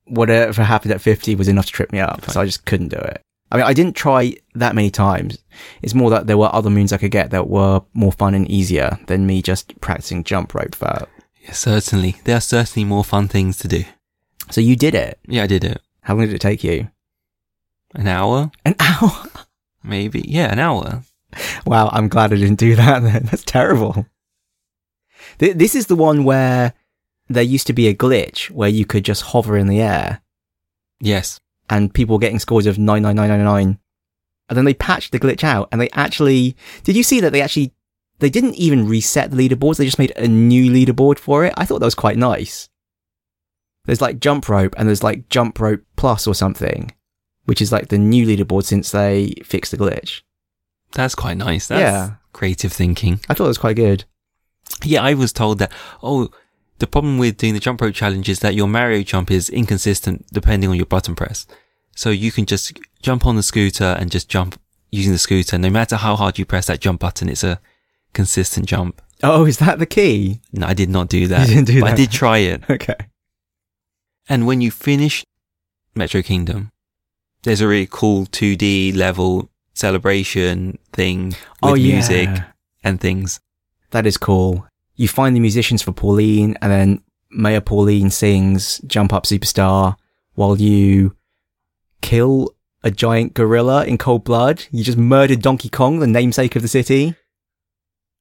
whatever happened at 50 was enough to trip me up. So I just couldn't do it. I mean, I didn't try that many times. It's more that there were other moons I could get that were more fun and easier than me just practicing jump rope for. Yeah, certainly. There are certainly more fun things to do. So you did it. Yeah, I did it. How long did it take you? An hour? An hour. Maybe. Yeah, an hour. Wow, I'm glad I didn't do that then. That's terrible. Th- This is the one where there used to be a glitch where you could just hover in the air Yes. and people were getting scores of 99999. And then they patched the glitch out and they actually, did you see that they actually, they didn't even reset the leaderboards. They just made a new leaderboard for it. I thought that was quite nice. There's like jump rope and there's like jump rope plus or something, which is like the new leaderboard since they fixed the glitch. That's quite nice. That's Yeah. creative thinking. I thought it was quite good. Yeah, I was told that, oh, the problem with doing the jump rope challenge is that your Mario jump is inconsistent depending on your button press. So you can just jump on the scooter and just jump using the scooter. No matter how hard you press that jump button, it's a consistent jump. Oh, is that the key? No, I did not do that. You didn't do but I did try it. Okay. And when you finish Metro Kingdom, there's a really cool 2D level celebration thing with oh, yeah. music and things. That is cool. You find the musicians for Pauline, and then Mayor Pauline sings Jump Up Superstar while you kill a giant gorilla in cold blood. You just murdered Donkey Kong, the namesake of the city.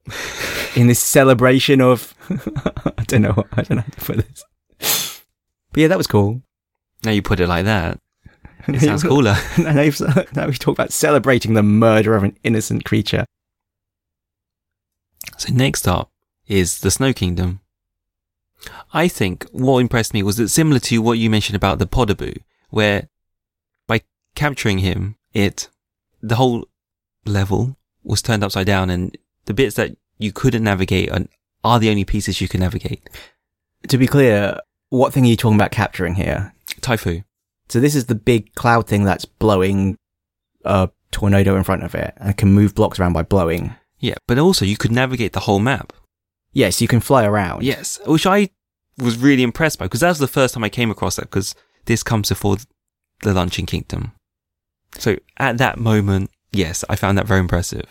in this celebration of, I don't know, I don't know how to put this. But yeah, that was cool. Now you put it like that. It sounds cooler. now, now we talk about celebrating the murder of an innocent creature. So next up is the Snow Kingdom. I think what impressed me was that similar to what you mentioned about the Podoboo, where by capturing him, it, the whole level was turned upside down and the bits that you couldn't navigate are, are the only pieces you can navigate. To be clear, what thing are you talking about capturing here? Typhoon. So this is the big cloud thing that's blowing a tornado in front of it and can move blocks around by blowing. Yeah, but also you could navigate the whole map. Yes, you can fly around. Yes, which I was really impressed by because that was the first time I came across that because this comes before the Luncheon Kingdom. So at that moment, yes, I found that very impressive.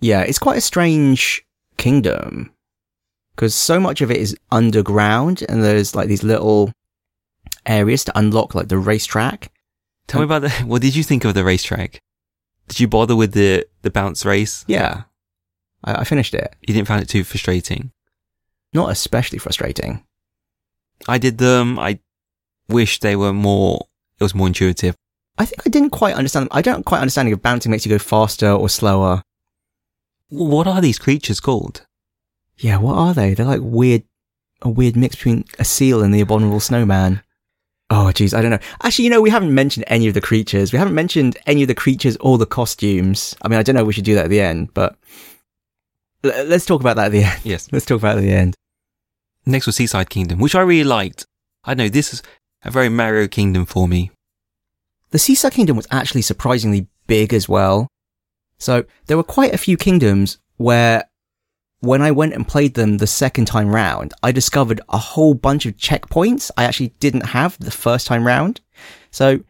Yeah, it's quite a strange kingdom because so much of it is underground and there's like these little areas to unlock like the racetrack. Tell me about the, what did you think of the racetrack? Did you bother with the, the bounce race? Yeah. I, I finished it. You didn't find it too frustrating? Not especially frustrating. I did them. I wish they were more, it was more intuitive. I think I didn't quite understand them. I don't quite understand if bouncing makes you go faster or slower. What are these creatures called? Yeah, what are they? They're like weird, a weird mix between a seal and the abominable snowman. Oh, jeez, I don't know. Actually, you know, we haven't mentioned any of the creatures. We haven't mentioned any of the creatures or the costumes. I mean, I don't know if we should do that at the end, but let's talk about that at the end. Yes. Let's talk about it at the end. Next was Seaside Kingdom, which I really liked. I know this is a very Mario Kingdom for me. The Seaside Kingdom was actually surprisingly big as well. So there were quite a few kingdoms where when I went and played them the second time round, I discovered a whole bunch of checkpoints I actually didn't have the first time round. So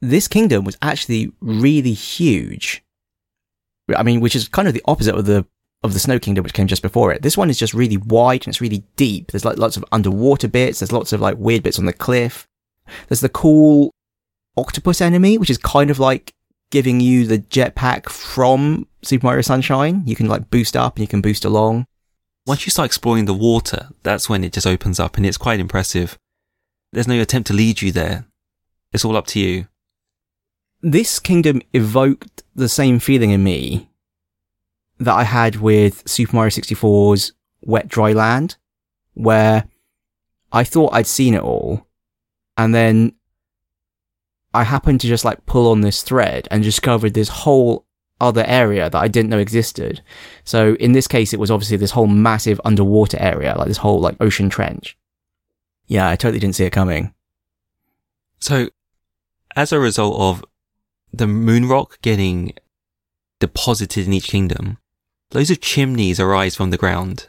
this kingdom was actually really huge. I mean, which is kind of the opposite of the of the Snow Kingdom, which came just before it. This one is just really wide and it's really deep. There's like lots of underwater bits. There's lots of like weird bits on the cliff. There's the cool octopus enemy, which is kind of like giving you the jetpack from Super Mario Sunshine. You can like boost up and you can boost along. Once you start exploring the water, that's when it just opens up and it's quite impressive. There's no attempt to lead you there. It's all up to you. This kingdom evoked the same feeling in me that I had with Super Mario 64's Wet Dry Land, where I thought I'd seen it all, and then I happened to just like pull on this thread and discovered this whole other area that I didn't know existed. So in this case, it was obviously this whole massive underwater area, like this whole like ocean trench. Yeah, I totally didn't see it coming. So, as a result of the moon rock getting deposited in each kingdom, loads of chimneys arise from the ground,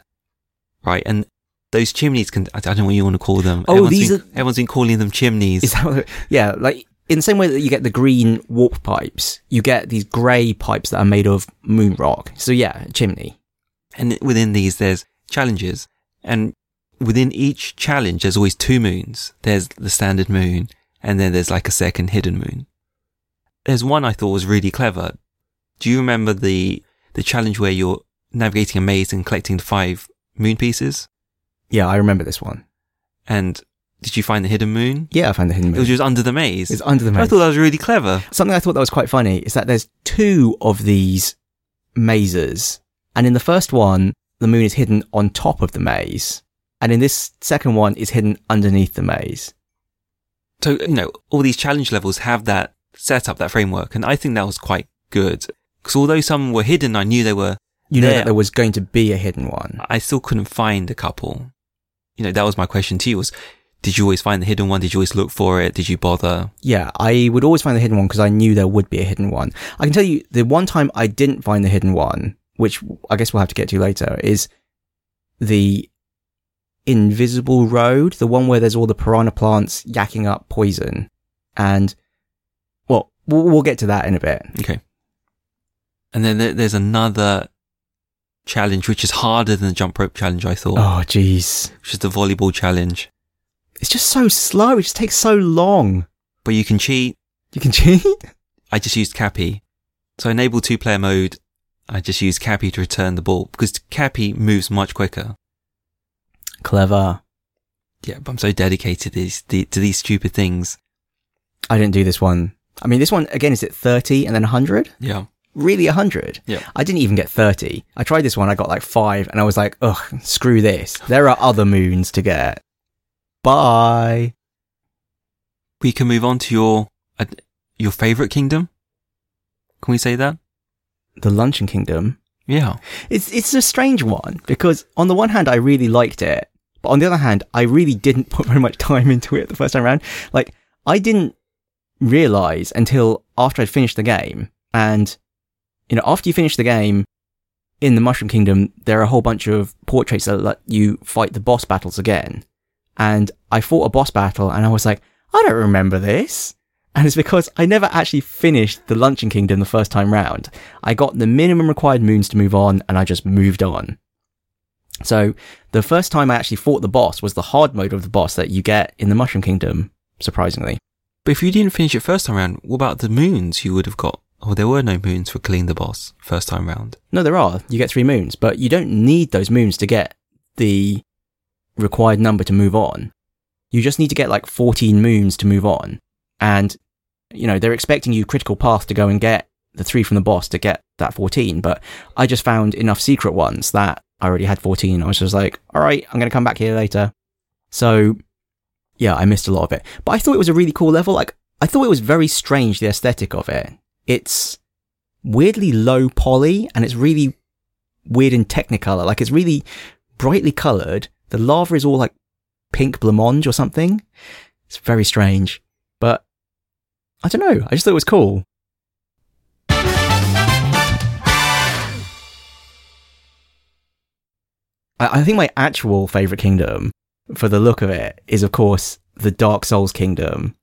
right? And those chimneys can, I don't know what you want to call them. Oh, everyone's these been, are- everyone's been calling them chimneys. Is that what, yeah, like in the same way that you get the green warp pipes, you get these grey pipes that are made of moon rock. So yeah, chimney. And within these, there's challenges. And within each challenge, there's always two moons. There's the standard moon, and then there's like a second hidden moon. There's one I thought was really clever. Do you remember the, the challenge where you're navigating a maze and collecting five moon pieces? Yeah, I remember this one. And did you find the hidden moon? Yeah, I found the hidden moon. It was just under the maze. It's under the maze. I thought that was really clever. Something I thought that was quite funny is that there's two of these mazes. And in the first one, the moon is hidden on top of the maze. And in this second one, it's hidden underneath the maze. So, you know, all these challenge levels have that setup, that framework. And I think that was quite good. Because although some were hidden, I knew they were You know There. that there was going to be a hidden one. I still couldn't find a couple. You know, that was my question to you was, did you always find the hidden one? Did you always look for it? Did you bother? Yeah, I would always find the hidden one because I knew there would be a hidden one. I can tell you the one time I didn't find the hidden one, which I guess we'll have to get to later, is the invisible road, the one where there's all the piranha plants yakking up poison. And, well, we'll, we'll get to that in a bit. Okay. And then there's another challenge, which is harder than the jump rope challenge, I thought, Oh, jeez. which is the volleyball challenge. It's just so slow. It just takes so long. But you can cheat. You can cheat? I just used Cappy. So enable two player mode. I just used Cappy to return the ball because Cappy moves much quicker. Clever. Yeah, but I'm so dedicated to these, to these stupid things. I didn't do this one. I mean, this one, again, is it 30 and then 100? Yeah. Really 100. Yeah. I didn't even get 30. I tried this one, I got like 5, and I was like, ugh, screw this. There are other moons to get. Bye. We can move on to your, uh, your favorite kingdom. Can we say that? The Luncheon Kingdom. Yeah. It's, it's a strange one, because on the one hand, I really liked it, but on the other hand, I really didn't put very much time into it the first time around. Like, I didn't realize until after I'd finished the game, and, you know, after you finish the game, in the Mushroom Kingdom, there are a whole bunch of portraits that let you fight the boss battles again. And I fought a boss battle and I was like, I don't remember this. And it's because I never actually finished the Luncheon Kingdom the first time round. I got the minimum required moons to move on, and I just moved on. So the first time I actually fought the boss was the hard mode of the boss that you get in the Mushroom Kingdom, surprisingly. But if you didn't finish it first time round, what about the moons you would have got? Or there were no moons for killing the boss first time round. No, there are. You get three moons, but you don't need those moons to get the required number to move on. You just need to get like 14 moons to move on. And, you know, they're expecting you critical path to go and get the three from the boss to get that 14. But I just found enough secret ones that I already had 14. I was just like, all right, I'm going to come back here later. So yeah, I missed a lot of it, but I thought it was a really cool level. Like, I thought it was very strange, the aesthetic of it. It's weirdly low poly and it's really weird in technicolor. Like, it's really brightly colored. The lava is all like pink blancmange or something. It's very strange, but I don't know. I just thought it was cool. I, think my actual favorite kingdom for the look of it is, of course, the Dark Souls kingdom,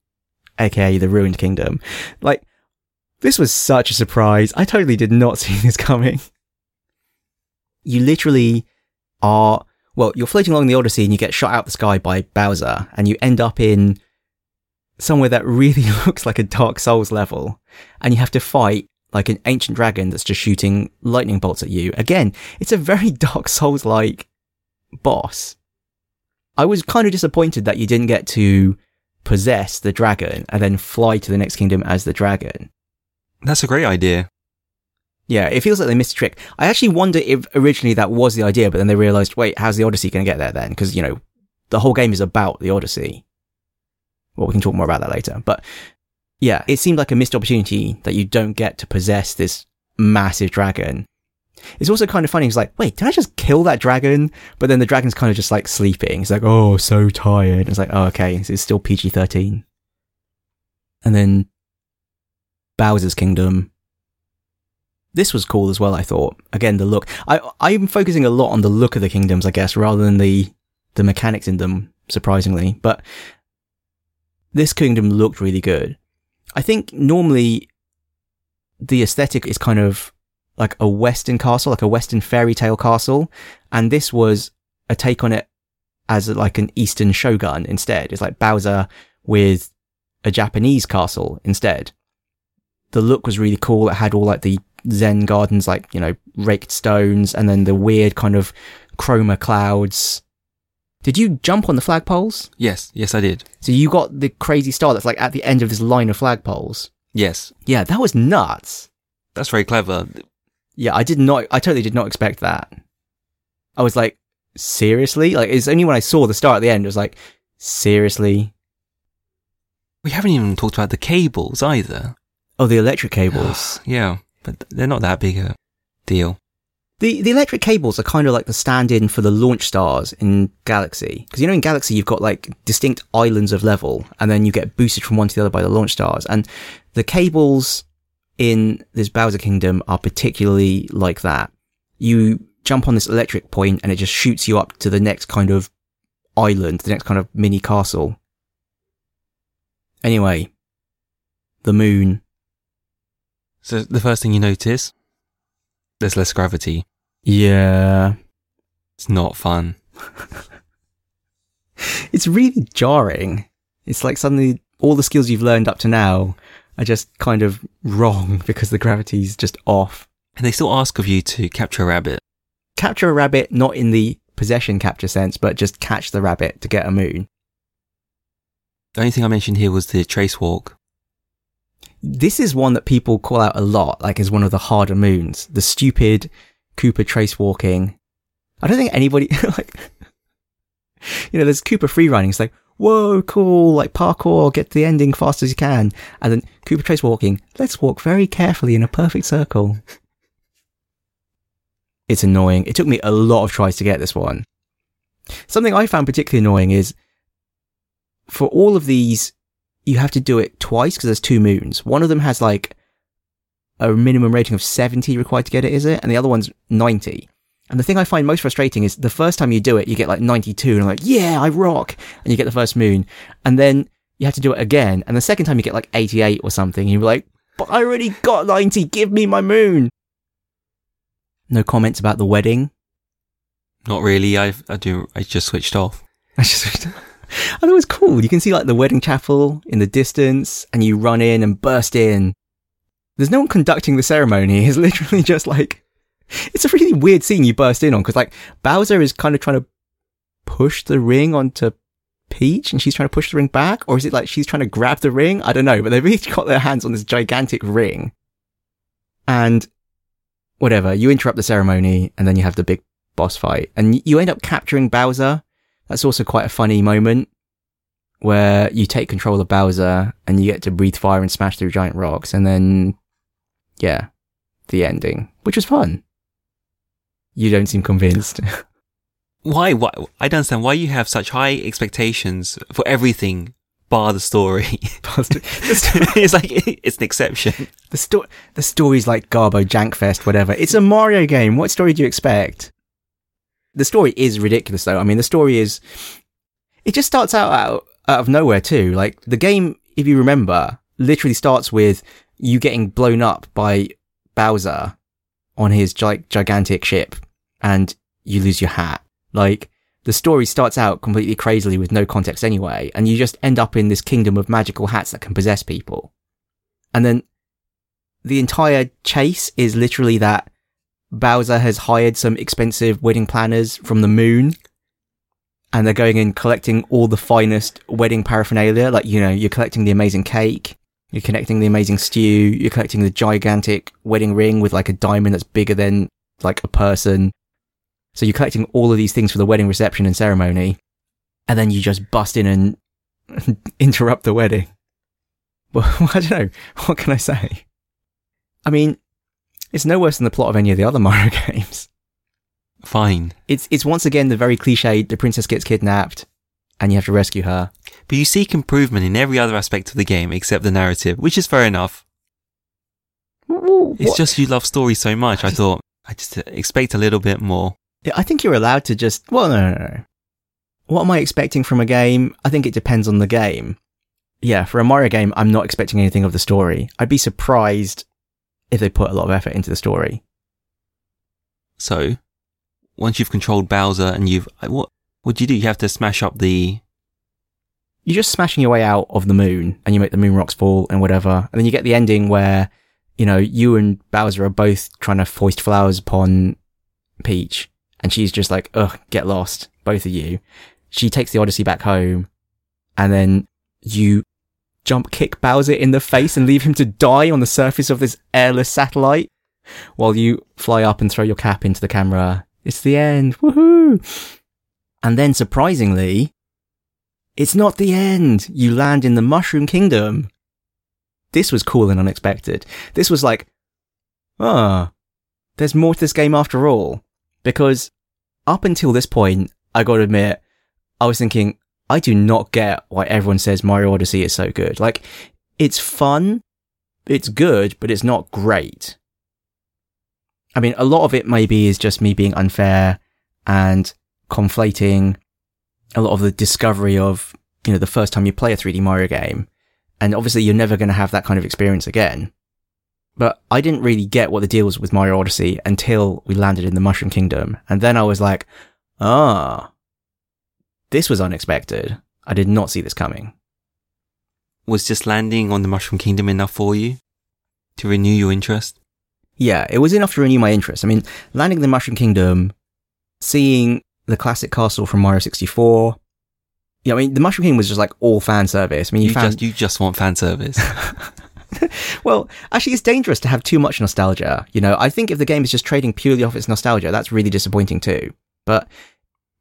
aka the Ruined Kingdom. Like, this was such a surprise. I totally did not see this coming. You literally are, well, you're floating along the Odyssey and you get shot out the sky by Bowser and you end up in somewhere that really looks like a Dark Souls level and you have to fight like an ancient dragon that's just shooting lightning bolts at you. Again, it's a very Dark Souls like boss. I was kind of disappointed that you didn't get to possess the dragon and then fly to the next kingdom as the dragon. That's a great idea. Yeah, it feels like they missed a trick. I actually wonder if originally that was the idea, but then they realized, wait, how's the Odyssey going to get there then? Because, you know, the whole game is about the Odyssey. Well, we can talk more about that later. But yeah, it seemed like a missed opportunity that you don't get to possess this massive dragon. It's also kind of funny. It's like, wait, did I just kill that dragon? But then the dragon's kind of just like sleeping. It's like, oh, so tired. It's like, oh, okay, it's still PG 13. And then Bowser's Kingdom. This was cool as well, I thought. Again, the look. I, I'm focusing a lot on the look of the kingdoms, I guess, rather than the, the mechanics in them, surprisingly. But this kingdom looked really good. I think normally the aesthetic is kind of like a Western castle, like a Western fairy tale castle. And this was a take on it as like an Eastern shogun instead. It's like Bowser with a Japanese castle instead. The look was really cool. It had all like the Zen gardens, like, you know, raked stones and then the weird kind of chroma clouds. Did you jump on the flagpoles? Yes, yes, I did. So you got the crazy star that's like at the end of this line of flagpoles. Yes, Yeah, that was nuts. that's very clever. Yeah, I did not, I totally did not expect that. I was like, seriously? Like, it's only when I saw the star at the end, it was like, seriously? We haven't even talked about the cables either. Oh, the electric cables. Yeah, but they're not that big a deal. the, the electric cables are kind of like the stand-in for the launch stars in Galaxy. Because you know, in Galaxy, you've got like distinct islands of level, and then you get boosted from one to the other by the launch stars. And the cables in this Bowser Kingdom are particularly like that. You jump on this electric point and it just shoots you up to the next kind of island, the next kind of mini castle. Anyway, the moon. So the first thing you notice, there's less gravity. Yeah. It's not fun. It's really jarring. It's like suddenly all the skills you've learned up to now are just kind of wrong because the gravity's just off. And they still ask of you to capture a rabbit. Capture a rabbit, not in the possession capture sense, but just catch the rabbit to get a moon. The only thing I mentioned here was the trace walk. This is one that people call out a lot, like as one of the harder moons. The stupid Koopa trace walking. I don't think anybody, like, you know, there's Koopa free running. It's like, whoa, cool, like parkour, get to the ending fast as you can. And then Koopa trace walking, let's walk very carefully in a perfect circle. It's annoying. It took me a lot of tries to get this one. Something I found particularly annoying is for all of these, you have to do it twice because there's two moons. One of them has like a minimum rating of 70 required to get it, is it? And the other one's 90. And the thing I find most frustrating is the first time you do it, you get like 92 and I'm like, yeah, I rock. And you get the first moon. And then you have to do it again. And the second time you get like 88 or something. And you're like, but I already got 90. Give me my moon. No comments about the wedding. Not really. I I do. I just switched off. I just, I thought it was cool. You can see like the wedding chapel in the distance and you run in and burst in. There's no one conducting the ceremony. It's literally just like, it's a really weird scene you burst in on because like Bowser is kind of trying to push the ring onto Peach and she's trying to push the ring back? Or is it like she's trying to grab the ring? I don't know, but they've each got their hands on this gigantic ring. And whatever, you interrupt the ceremony and then you have the big boss fight and you end up capturing Bowser. That's also quite a funny moment where you take control of Bowser and you get to breathe fire and smash through giant rocks and then, yeah, the ending, which was fun. You don't seem convinced. Why? Why? I don't understand why you have such high expectations for everything bar the story. it's like it's an exception. The story, the story's like Garbo Jankfest, whatever. It's a Mario game. What story do you expect? The story is ridiculous, though. I mean, the story is. It just starts out out, out of nowhere too. Like the game, if you remember, literally starts with you getting blown up by Bowser on his gi- gigantic ship, and you lose your hat. Like, the story starts out completely crazily with no context anyway, and you just end up in this kingdom of magical hats that can possess people. And then the entire chase is literally that Bowser has hired some expensive wedding planners from the moon, and they're going and collecting all the finest wedding paraphernalia. Like, you know, you're collecting the amazing cake, you're collecting the amazing stew, you're collecting the gigantic wedding ring with like a diamond that's bigger than like a person. So you're collecting all of these things for the wedding reception and ceremony, and then you just bust in and interrupt the wedding. Well, I don't know. What can I say? I mean, it's no worse than the plot of any of the other Mario games. Fine. It's it's once again the very cliched: the princess gets kidnapped, and you have to rescue her. But you seek improvement in every other aspect of the game except the narrative, which is fair enough. It's just you love story so much. I thought I just uh, expect a little bit more. I think you're allowed to just. Well, no, no, no. What am I expecting from a game? I think it depends on the game. Yeah, for a Mario game, I'm not expecting anything of the story. I'd be surprised if they put a lot of effort into the story. So, once you've controlled Bowser and you've what what do you do? You have to smash up the You're just smashing your way out of the moon, and you make the moon rocks fall and whatever, and then you get the ending where, you know, you and Bowser are both trying to foist flowers upon Peach, and she's just like, ugh, get lost, both of you. She takes the Odyssey back home, and then you jump kick Bowser in the face and leave him to die on the surface of this airless satellite while you fly up and throw your cap into the camera. It's the end. Woohoo! And then surprisingly, it's not the end. You land in the Mushroom Kingdom. This was cool and unexpected. This was like, ah, there's more to this game after all. Because up until this point, I gotta admit, I was thinking, I do not get why everyone says Mario Odyssey is so good. Like, it's fun, it's good, but it's not great. I mean, a lot of it maybe is just me being unfair and conflating a lot of the discovery of, you know, the first time you play a 3D Mario game. And obviously you're never going to have that kind of experience again. But I didn't really get what the deal was with Mario Odyssey until we landed in the Mushroom Kingdom. And then I was like, ah, this was unexpected. I did not see this coming. was just landing on the Mushroom Kingdom enough for you to renew your interest? Yeah, it was enough to renew my interest. I mean, landing in the Mushroom Kingdom, seeing the classic castle from Mario 64. Yeah, I mean, the Mushroom Kingdom was just like all fan service. I mean, you, You found just you just want fan service. Well, actually, it's dangerous to have too much nostalgia. You know, I think if the game is just trading purely off its nostalgia, that's really disappointing too. But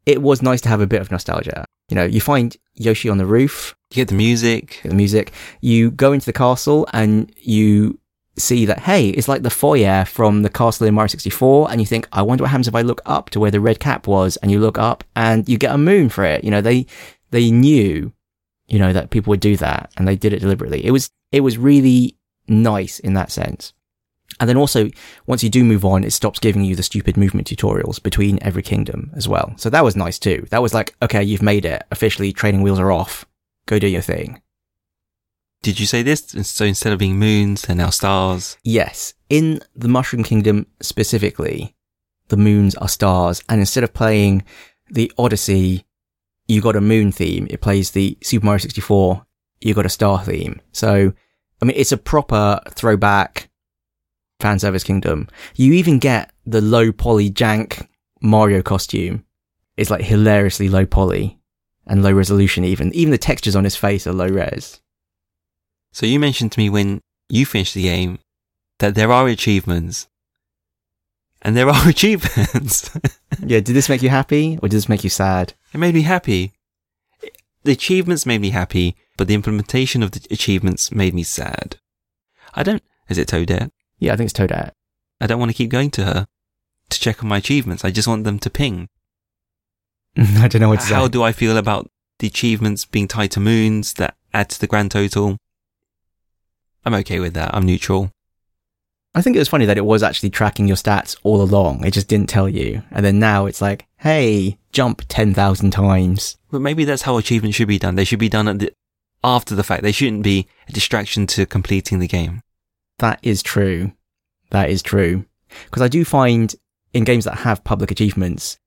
it was nice to have a bit of nostalgia. You know, you find Yoshi on the roof, you get the music. the music, you go into the castle and you see that, hey, it's like the foyer from the castle in Mario 64. And you think, I wonder what happens if I look up to where the red cap was. And you look up and you get a moon for it. You know, they, they knew, you know, that people would do that and they did it deliberately. It was, it was really nice in that sense. And then also, once you do move on, it stops giving you the stupid movement tutorials between every kingdom as well. So that was nice too. That was like, okay, you've made it. Officially, training wheels are off. Go do your thing. did you say this? So instead of being moons, they're now stars. Yes, in the Mushroom Kingdom specifically, the moons are stars, and instead of playing the Odyssey, you got a moon theme. It plays the Super Mario 64, you got a star theme. So, I mean, it's a proper throwback fan service kingdom. You even get the low poly jank Mario costume. It's like hilariously low poly and low resolution even. Even the textures on his face are low res. So you mentioned to me when you finished the game that there are achievements. And there are achievements. yeah, did this make you happy or did this make you sad? it made me happy. The achievements made me happy, but the implementation of the achievements made me sad. I don't, is it Toadette? Yeah, I think it's Toadette. I don't want to keep going to her to check on my achievements. I just want them to ping. I don't know what to How say. do I feel about the achievements being tied to moons that add to the grand total? I'm okay with that. I'm neutral. I think it was funny that it was actually tracking your stats all along. It just didn't tell you. And then now it's like, hey, jump 10,000 times. But maybe that's how achievements should be done. They should be done at the, after the fact. They shouldn't be a distraction to completing the game. That is true. That is true. Because I do find in games that have public achievements,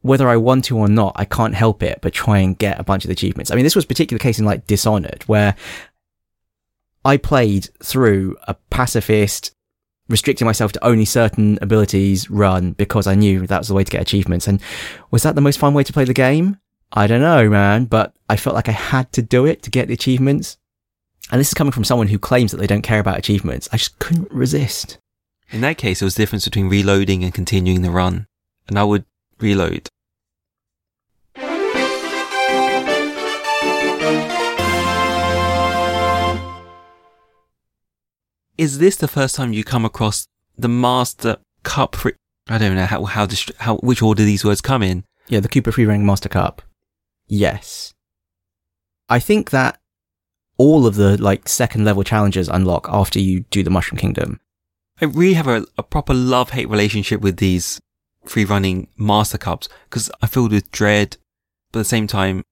whether I want to or not, I can't help it but try and get a bunch of achievements. I mean, this was a particular case in like Dishonored, where I played through a pacifist, restricting myself to only certain abilities run because I knew that was the way to get achievements. And was that the most fun way to play the game? I don't know, man, but I felt like I had to do it to get the achievements. And this is coming from someone who claims that they don't care about achievements. I just couldn't resist. In that case, there was a difference between reloading and continuing the run. And I would reload. Is this the first time you come across the Master Cup? Free- I don't know how, how, dist- how, which order these words come in. Yeah, the Koopa Free Running Master Cup. Yes. I think that all of the like second level challenges unlock after you do the Mushroom Kingdom. I really have a, a proper love hate relationship with these free running master cups because I'm filled with dread, but at the same time,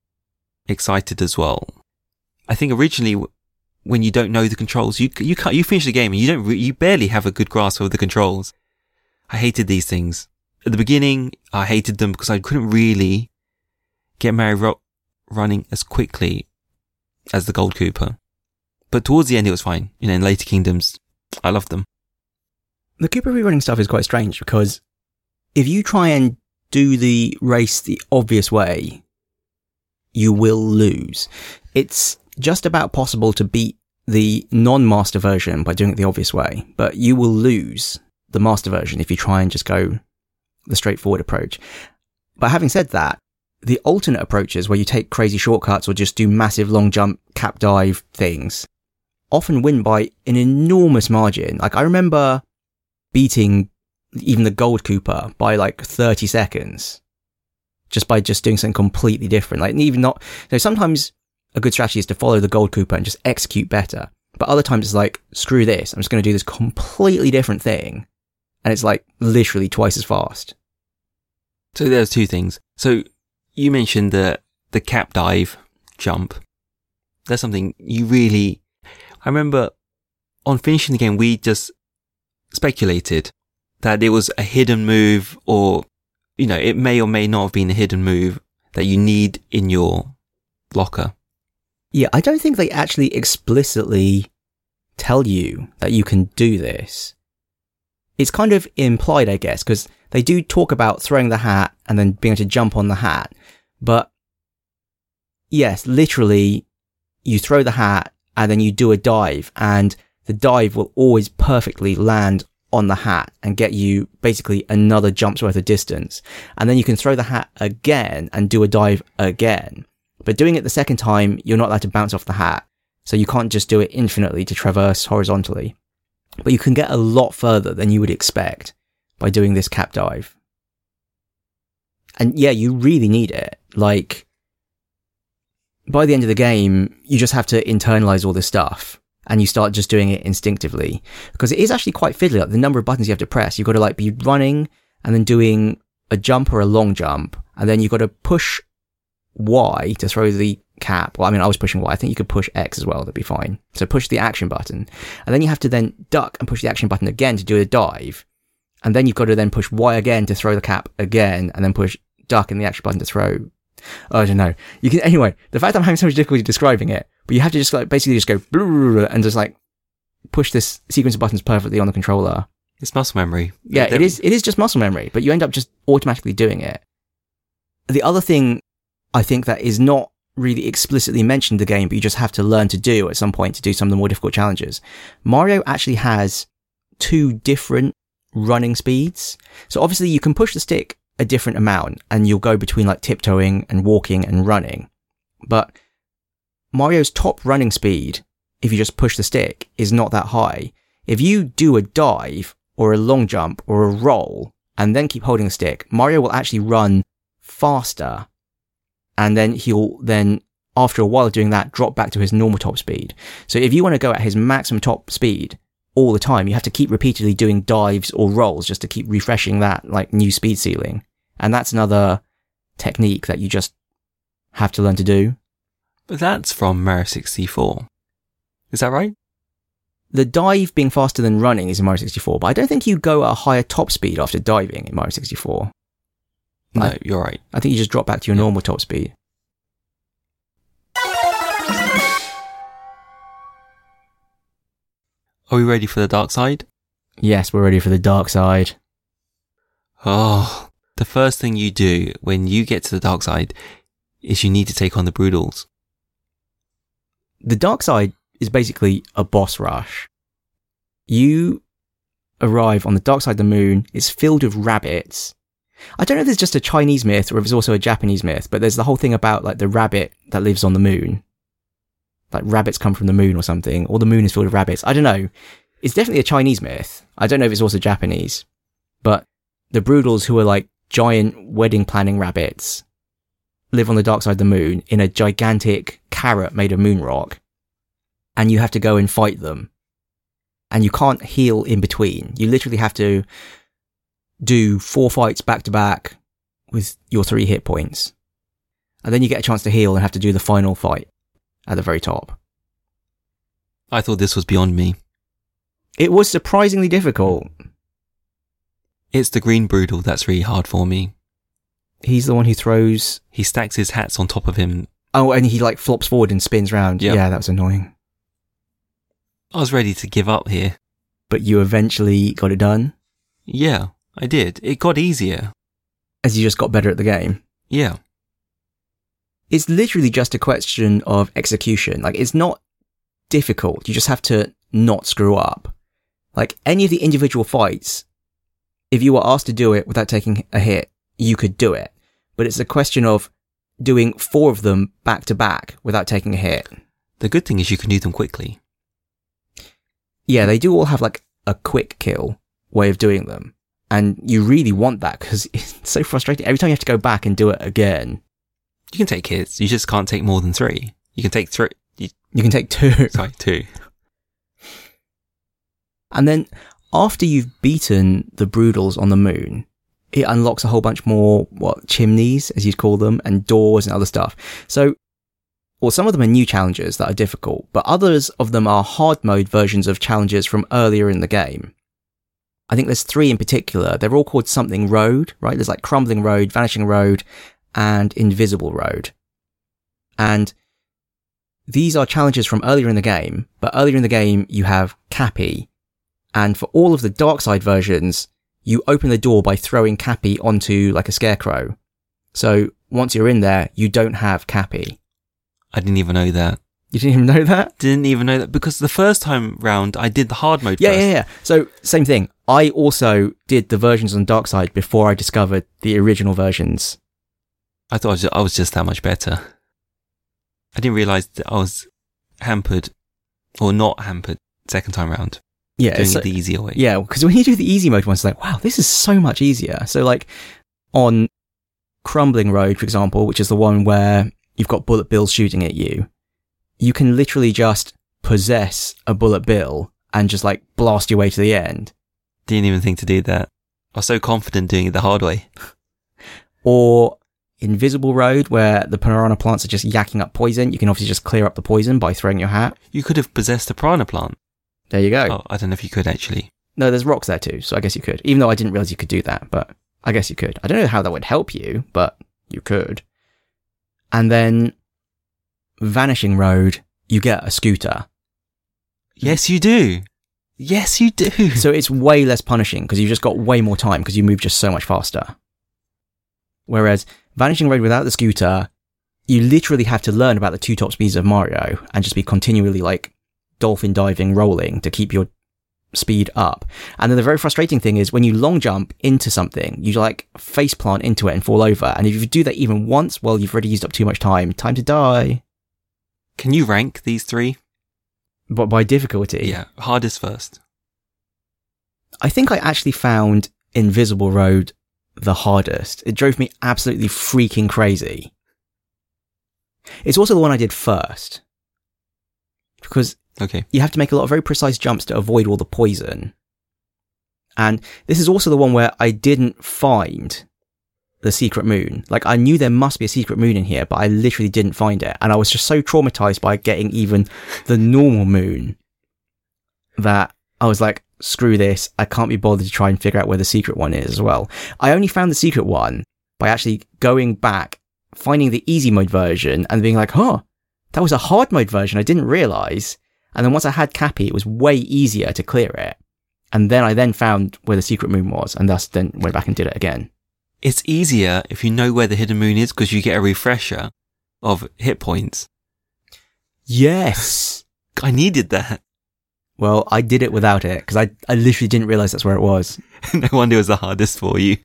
excited as well. I think originally, when you don't know the controls, you you can't, you finish the game and you don't re- you barely have a good grasp of the controls. I hated these things at the beginning. I hated them because I couldn't really get Mario running as quickly as the Gold Koopa. But towards the end, it was fine. You know, in later kingdoms, I loved them. The Koopa rerunning stuff is quite strange because if you try and do the race the obvious way, you will lose. It's just about possible to beat the non-master version by doing it the obvious way, but you will lose the master version if you try and just go the straightforward approach. But having said that, the alternate approaches where you take crazy shortcuts or just do massive long jump cap dive things often win by an enormous margin. Like I remember beating even the gold Koopa by like 30 seconds just by just doing something completely different. Like even not, you know, sometimes a good strategy is to follow the gold Koopa and just execute better. But other times it's like, screw this. I'm just going to do this completely different thing. And it's like literally twice as fast. So there's two things. So you mentioned the the cap dive jump. That's something you really. I remember on finishing the game, we just speculated that it was a hidden move, or you know, it may or may not have been a hidden move that you need in your locker. Yeah, I don't think they actually explicitly tell you that you can do this. It's kind of implied, I guess, because they do talk about throwing the hat and then being able to jump on the hat. But yes, literally, you throw the hat and then you do a dive and the dive will always perfectly land on the hat and get you basically another jump's worth of distance. And then you can throw the hat again and do a dive again. But doing it the second time, you're not allowed to bounce off the hat. So you can't just do it infinitely to traverse horizontally. But you can get a lot further than you would expect by doing this cap dive. And yeah, you really need it. Like, by the end of the game, you just have to internalize all this stuff and you start just doing it instinctively because it is actually quite fiddly. Like the number of buttons you have to press, you've got to like be running and then doing a jump or a long jump. And then you've got to push Y to throw the cap. Well, I mean, I was pushing Y. I think you could push X as well. That'd be fine. So push the action button. And then you have to then duck and push the action button again to do a dive. And then you've got to then push Y again to throw the cap again and then push duck and the action button to throw. Oh, I don't know. You can, anyway, the fact I'm having so much difficulty describing it, but you have to just like basically just go and just like push this sequence of buttons perfectly on the controller. It's muscle memory. Yeah, They're- it is. It is just muscle memory, but you end up just automatically doing it. The other thing I think that is not really explicitly mentioned in the game, but you just have to learn to do at some point to do some of the more difficult challenges. Mario actually has two different running speeds. So obviously you can push the stick a different amount and you'll go between like tiptoeing and walking and running. But Mario's top running speed, if you just push the stick, is not that high. If you do a dive or a long jump or a roll and then keep holding the stick, Mario will actually run faster. And then he'll then, after a while of doing that, drop back to his normal top speed. So if you want to go at his maximum top speed all the time, you have to keep repeatedly doing dives or rolls just to keep refreshing that like new speed ceiling. And that's another technique that you just have to learn to do. But that's from Mario 64. Is that right? The dive being faster than running is in Mario 64, but I don't think you go at a higher top speed after diving in Mario 64. No, I- you're right. I think you just drop back to your Yeah. normal top speed. Are we ready for the dark side? Yes, we're ready for the dark side. Oh, the first thing you do when you get to the dark side is you need to take on the Broodals. The dark side is basically a boss rush. You arrive on the dark side of the moon. It's filled with rabbits. I don't know if there's just a Chinese myth or if it's also a Japanese myth, but there's the whole thing about like the rabbit that lives on the moon. Like rabbits come from the moon or something, or the moon is filled with rabbits. I don't know. It's definitely a Chinese myth. I don't know if it's also Japanese, but the Broodals who are like giant wedding planning rabbits live on the dark side of the moon in a gigantic carrot made of moon rock, and you have to go and fight them. And you can't heal in between. You literally have to do four fights back to back with your three hit points. And then you get a chance to heal and have to do the final fight at the very top. I thought this was beyond me. It was surprisingly difficult. It's the green Broodal that's really hard for me. He's the one who throws. He stacks his hats on top of him. Oh, and he like flops forward and spins round. Yep. Yeah, that was annoying. I was ready to give up here. But you eventually got it done Yeah, I did. It got easier. as you just got better at the game. Yeah. It's literally just a question of execution. Like it's not difficult. You just have to not screw up. Like any of the individual fights, if you were asked to do it without taking a hit, you could do it. But it's a question of doing four of them back to back without taking a hit. The good thing is you can do them quickly. Yeah, they do all have like a quick kill way of doing them. And you really want that because it's so frustrating. Every time you have to go back and do it again, You can take kids. You just can't take more than three. You can take three. You, you can take two. sorry, two. And then after you've beaten the Broodals on the moon, it unlocks a whole bunch more, what, chimneys, as you'd call them, and doors and other stuff. So, well, some of them are new challenges that are difficult, but others of them are hard mode versions of challenges from earlier in the game. I think there's three in particular. They're all called something road, right? There's like crumbling road, vanishing road, and invisible road. And these are challenges from earlier in the game, but earlier in the game you have Cappy, and for all of the dark side versions, you open the door by throwing Cappy onto like a scarecrow. So once you're in there, you don't have Cappy. I didn't even know that. You didn't even know that? Didn't even know that because the first time round I did the hard mode Yeah, first. yeah, yeah. So same thing. I also did the versions on dark side before I discovered the original versions. I thought I was, I was just that much better. I didn't realize that I was hampered or not hampered second time round Yeah, doing so- it the easier way. Yeah, because when you do the easy mode ones, it's like, wow, this is so much easier. So like on Crumbling Road, for example, which is the one where you've got bullet bills shooting at you, you can literally just possess a bullet bill and just like blast your way to the end. Didn't even think to do that. I was so confident doing it the hard way. Or invisible road where the piranha plants are just yacking up poison. You can obviously just clear up the poison by throwing your hat. You could have possessed a piranha plant. There you go. Oh, I don't know if you could actually. No, there's rocks there too, so I guess you could. Even though I didn't realize you could do that, but I guess you could. I don't know how that would help you, but you could. And then Vanishing Road, you get a scooter. Yes, you do. Yes, you do. So it's way less punishing because you've just got way more time because you move just so much faster. Whereas Vanishing Road without the scooter, you literally have to learn about the two top speeds of Mario and just be continually like dolphin diving, rolling to keep your speed up. And then the very frustrating thing is when you long jump into something, you like face plant into it and fall over. And if you do that even once, well, you've already used up too much time. Time to die. Can you rank these three? But by difficulty, Yeah, hardest first. I think I actually found Invisible Road the hardest. It drove me absolutely freaking crazy. It's also the one I did first. Because Okay. you have to make a lot of very precise jumps to avoid all the poison. And this is also the one where I didn't find the secret moon. Like I knew there must be a secret moon in here, but I literally didn't find it. And I was just so traumatized by getting even the normal moon that I was like, screw this. I can't be bothered to try and figure out where the secret one is as well. I only found the secret one by actually going back, finding the easy mode version and being like, huh, that was a hard mode version. I didn't realize. And then once I had Cappy, it was way easier to clear it. And then I then found where the secret moon was and thus then went back and did it again. It's easier if you know where the hidden moon is because you get a refresher of hit points. Yes. I needed that. Well, I did it without it because I, I literally didn't realize that's where it was. no wonder it was the hardest for you.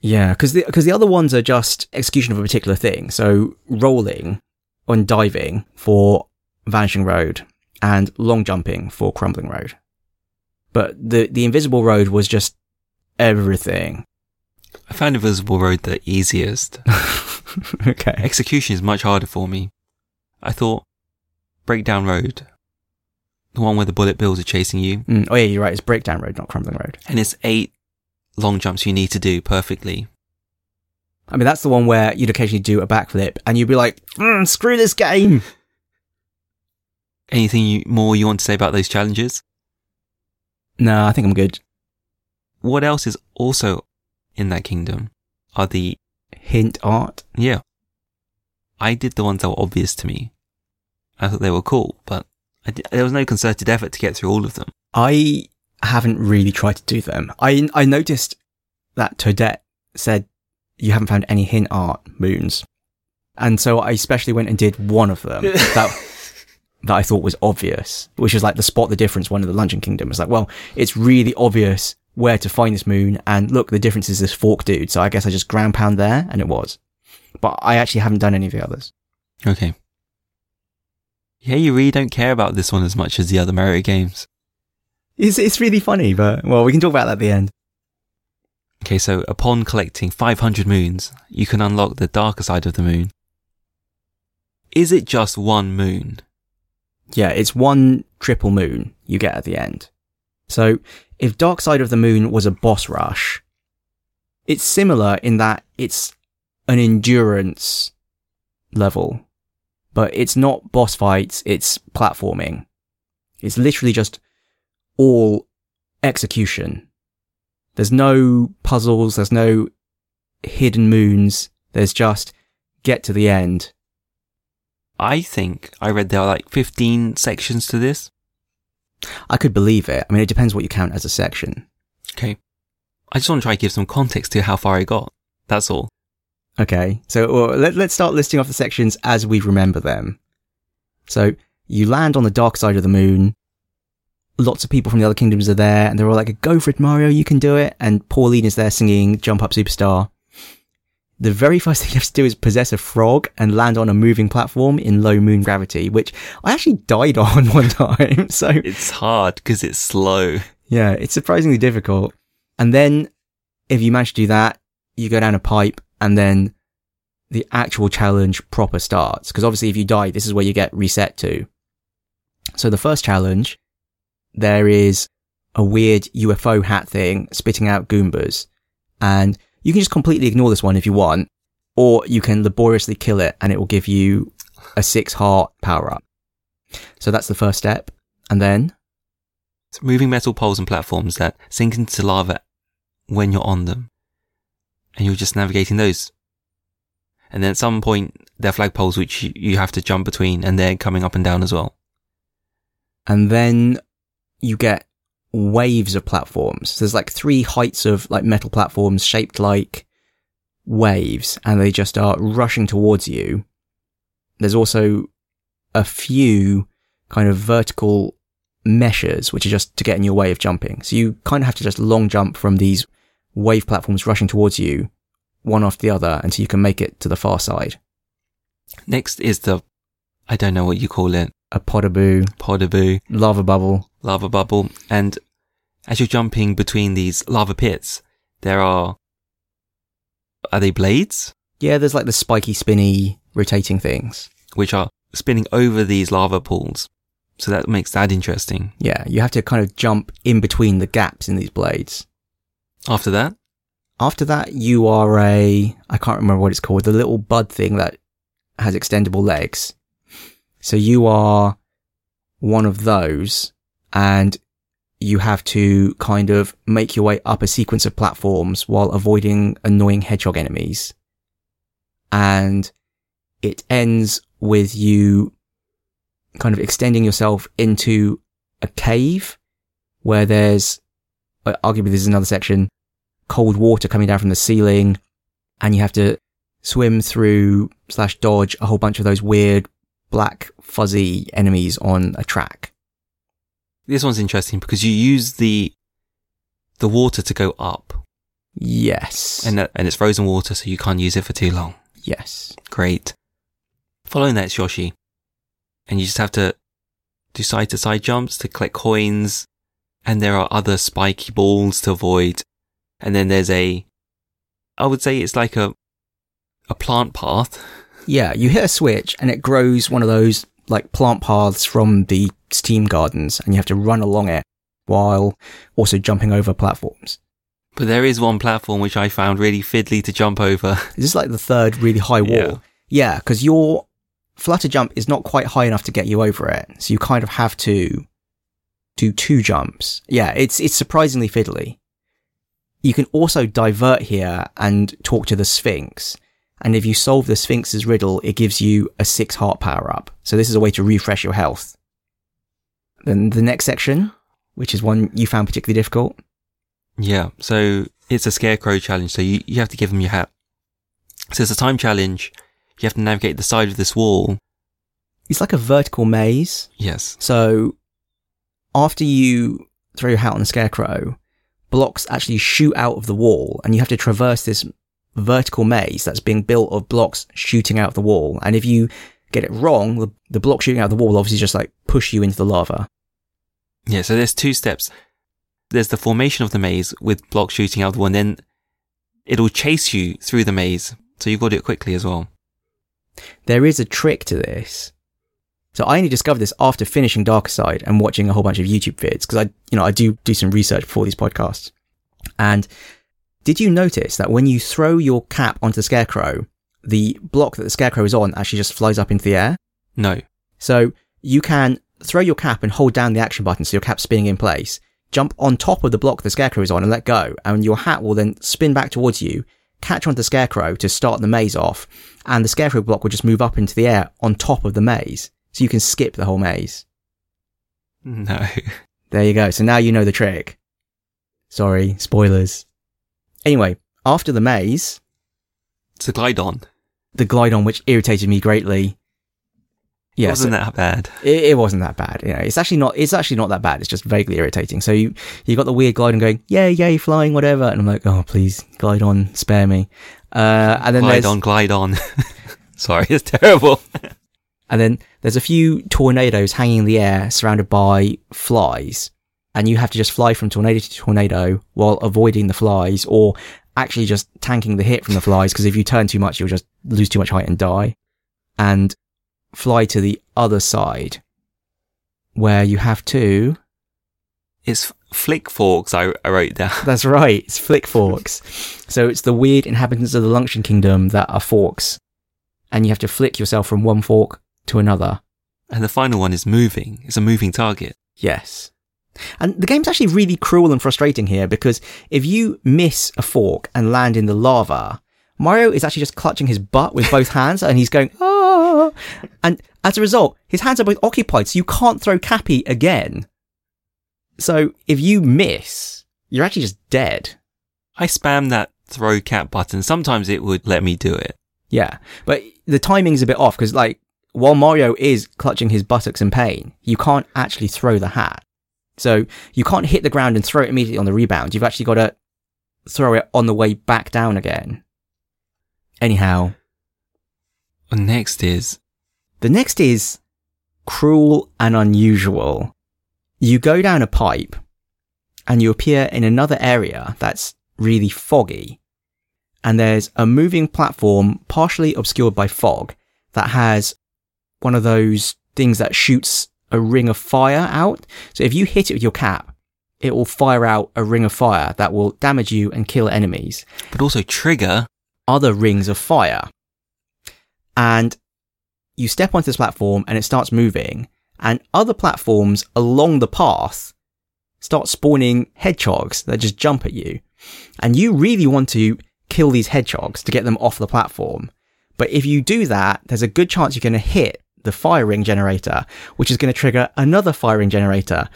Yeah, because the, cause the other ones are just execution of a particular thing. So rolling and diving for Vanishing Road and long jumping for Crumbling Road. But the, the Invisible Road was just everything. I found Invisible Road the easiest. okay. Execution is much harder for me. I thought Breakdown Road, the one where the bullet bills are chasing you, Mm, oh yeah, you're right. It's Breakdown Road, not Crumbling Road. and it's eight long jumps you need to do perfectly. I mean, that's the one where you'd occasionally do a backflip and you'd be like, mm, screw this game. Anything you, more you want to say about those challenges? No, I think I'm good. What else is also in that kingdom are the, Hint art. yeah. I did the ones that were obvious to me. I thought they were cool, but I there was no concerted effort to get through all of them. I haven't really tried to do them. I I noticed that Toadette said you haven't found any hint art moons, and so I especially went and did one of them that that I thought was obvious, which is like the spot the difference one of the Luncheon Kingdom. It's like, well, it's really obvious where to find this moon, and look, the difference is this fork dude. So I guess I just ground pound there, and it was. But I actually haven't done any of the others. Okay. Yeah, you really don't care about this one as much as the other Mario games. It's it's really funny, but well, we can talk about that at the end. Okay, so upon collecting 500 moons, you can unlock the darker side of the moon. Is it just one moon? Yeah, it's one triple moon you get at the end. So if Dark Side of the Moon was a boss rush, it's similar in that it's an endurance level, but it's not boss fights, it's platforming. It's literally just all execution. There's no puzzles, there's no hidden moons, there's just get to the end. I think I read there are like 15 sections to this. I could believe it. I mean, it depends what you count as a section. Okay. I just want to try to give some context to how far I got. That's all. Okay, so well, let, let's start listing off the sections as we remember them. So you land on the dark side of the moon. Lots of people from the other kingdoms are there, and they're all like, "Go for it, Mario! You can do it!" And Pauline is there singing "Jump Up, Superstar." The very first thing you have to do is possess a frog and land on a moving platform in low moon gravity, which I actually died on one time. So It's hard because it's slow. yeah, it's surprisingly difficult. And then if you manage to do that, you go down a pipe and then the actual challenge proper starts. Because obviously if you die, this is where you get reset to. So the first challenge, there is a weird UFO hat thing spitting out Goombas. And you can just completely ignore this one if you want. or you can laboriously kill it and it will give you a six heart power up. So that's the first step. And then It's moving metal poles and platforms that sink into lava when you're on them. And you're just navigating those. And then at some point, there are flagpoles which you- have to jump between and they're coming up and down as well. and then you get waves of platforms. There's like three heights of like metal platforms shaped like waves and they just are rushing towards you. There's also a few kind of vertical meshes, which are just to get in your way of jumping. So you kind of have to just long jump from these wave platforms rushing towards you, one after the other, until you can make it to the far side. Next is the, I don't know what you call it, A Podoboo, Podoboo, lava bubble. lava bubble. And as you're jumping between these lava pits, there are, are they blades? Yeah, there's like the spiky, spinny, rotating things. Which are spinning over these lava pools. So that makes that interesting. Yeah, you have to kind of jump in between the gaps in these blades. After that, After that, you are a, I can't remember what it's called, the little bud thing that has extendable legs. So you are one of those and you have to kind of make your way up a sequence of platforms while avoiding annoying hedgehog enemies. And it ends with you kind of extending yourself into a cave where there's, uh, this is another section, cold water coming down from the ceiling and you have to swim through slash dodge a whole bunch of those weird black fuzzy enemies on a track. this one's interesting because you use the, the water to go up Yes. and, that, and it's frozen water, so you can't use it for too long. yes. Great. Following that, it's Yoshi. And you just have to do side to side jumps to collect coins. And there are other spiky balls to avoid. And then there's a, I would say it's like a, a plant path. Yeah, you hit a switch and it grows one of those like plant paths from the steam gardens and you have to run along it while also jumping over platforms. But there is one platform which I found really fiddly to jump over. Is this like the third really high wall? Yeah. Yeah, because your flutter jump is not quite high enough to get you over it. So you kind of have to do two jumps. Yeah, it's, it's surprisingly fiddly. You can also divert here and talk to the Sphinx. And if you solve the Sphinx's riddle, it gives you a six heart power up. So this is a way to refresh your health. Then the next section, which is one you found particularly difficult. Yeah. So it's a scarecrow challenge. So you, you have to give them your hat. So it's a time challenge. You have to navigate the side of this wall. It's like a vertical maze. Yes. So after you throw your hat on the scarecrow, blocks actually shoot out of the wall and you have to traverse this vertical maze that's being built of blocks shooting out of the wall. And if you get it wrong, the, the block shooting out of the wall will obviously just like push you into the lava. Yeah, so there's two steps. There's the formation of the maze with blocks shooting out of the one, then it'll chase you through the maze. So you've got to do it quickly as well. There is a trick to this. So I only discovered this after finishing Darker Side and watching a whole bunch of YouTube vids because I, you know, I do do some research before these podcasts. And did you notice that when you throw your cap onto the scarecrow, the block that the scarecrow is on actually just flies up into the air? No. So you can throw your cap and hold down the action button so your cap's spinning in place, jump on top of the block the scarecrow is on and let go, and your hat will then spin back towards you, catch onto the scarecrow to start the maze off, and the scarecrow block will just move up into the air on top of the maze. So you can skip the whole maze. No. There you go. So now you know the trick. Sorry, spoilers. Anyway, after the maze, It's a Glydon. the Glydon, which irritated me greatly. Yeah, it Wasn't so- that bad? It, it wasn't that bad. You know, it's actually not. It's actually not that bad. It's just vaguely irritating. So you you got the weird Glydon going, yay, yay, flying, whatever. And I'm like, oh, please, Glydon, spare me. Uh, and then glide on, glide on. Sorry, it's terrible. and then there's a few tornadoes hanging in the air, surrounded by flies, and you have to just fly from tornado to tornado while avoiding the flies, or actually just tanking the hit from the flies. Because if you turn too much, you'll just lose too much height and die. And fly to the other side, where you have to It's Flick Forks, I, I wrote down. That's right. It's flick forks. so it's the weird inhabitants of the Luncheon Kingdom that are forks. And you have to flick yourself from one fork to another. And the final one is moving. It's a moving target. Yes. And the game's actually really cruel and frustrating here because if you miss a fork and land in the lava, Mario is actually just clutching his butt with both hands and he's going, ah. And as a result, his hands are both occupied, so you can't throw Cappy again. So if you miss, you're actually just dead. I spam that throw cat button. Sometimes it would let me do it. Yeah. But the timing's a bit off because, like, while Mario is clutching his buttocks in pain, you can't actually throw the hat. So you can't hit the ground and throw it immediately on the rebound. You've actually got to throw it on the way back down again. Anyhow, next is the next is cruel and unusual. You go down a pipe and you appear in another area that's really foggy. And there's a moving platform partially obscured by fog that has one of those things that shoots a ring of fire out. So if you hit it with your cap, it will fire out a ring of fire that will damage you and kill enemies but also trigger. other rings of fire. And you step onto this platform and it starts moving, and other platforms along the path start spawning hedgehogs that just jump at you. And you really want to kill these hedgehogs to get them off the platform. But if you do that, there's a good chance you're going to hit the firing generator, which is going to trigger another firing generator.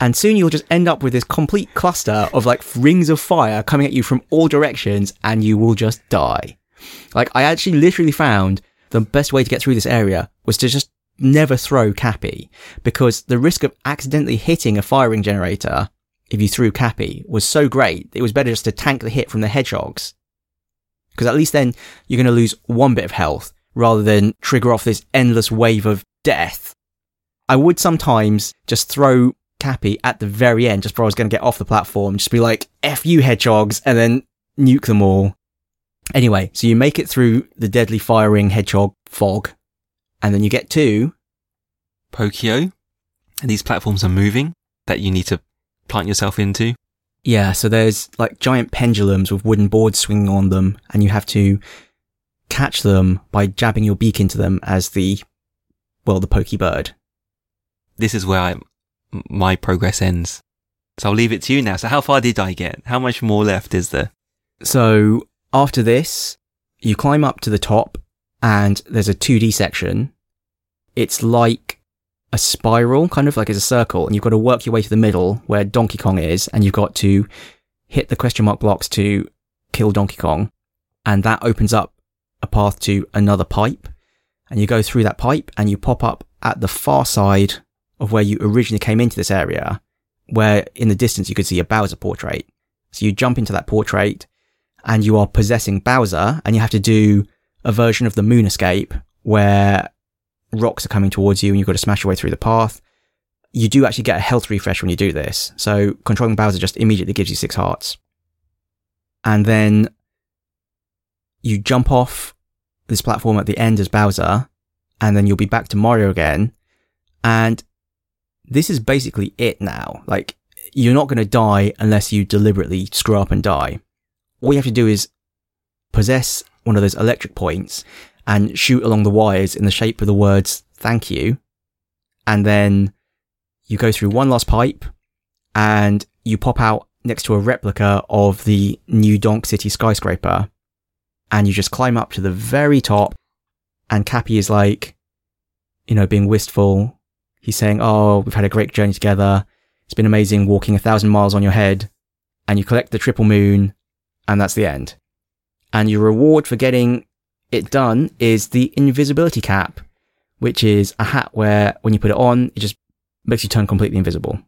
And soon you'll just end up with this complete cluster of like rings of fire coming at you from all directions and you will just die. Like I actually literally found the best way to get through this area was to just never throw Cappy because the risk of accidentally hitting a firing generator if you threw Cappy was so great. It was better just to tank the hit from the hedgehogs. Because at least then you're going to lose one bit of health rather than trigger off this endless wave of death. I would sometimes just throw Cappy at the very end just before I was going to get off the platform, just be like, F you hedgehogs, and then nuke them all. Anyway, so you make it through the deadly firing hedgehog fog, and then you get to, Pokio. And these platforms are moving that you need to plant yourself into. yeah, so there's like giant pendulums with wooden boards swinging on them, and you have to catch them by jabbing your beak into them as the, well, the pokey bird. This is where I, my progress ends. So I'll leave it to you now. So how far did I get? How much more left is there? So after this, you climb up to the top and there's a 2D section. It's like a spiral, kind of like it's a circle, and you've got to work your way to the middle where Donkey Kong is, and you've got to hit the question mark blocks to kill Donkey Kong. And that opens up a path to another pipe. And you go through that pipe and you pop up at the far side of where you originally came into this area, where in the distance you could see a Bowser portrait. So you jump into that portrait and you are possessing Bowser and you have to do a version of the moon escape where rocks are coming towards you and you've got to smash your way through the path. You do actually get a health refresh when you do this. So controlling Bowser just immediately gives you six hearts. And then you jump off this platform at the end as Bowser and then you'll be back to Mario again. And this is basically it now. Like you're not going to die unless you deliberately screw up and die all you have to do is possess one of those electric points and shoot along the wires in the shape of the words thank you. And then you go through one last pipe and you pop out next to a replica of the new Donk City skyscraper. And you just climb up to the very top and Cappy is like, you know, being wistful. He's saying, Oh, we've had a great journey together. It's been amazing walking a thousand miles on your head. And you collect the triple moon and that's the end. And your reward for getting it done is the invisibility cap, which is a hat where when you put it on, it just makes you turn completely invisible.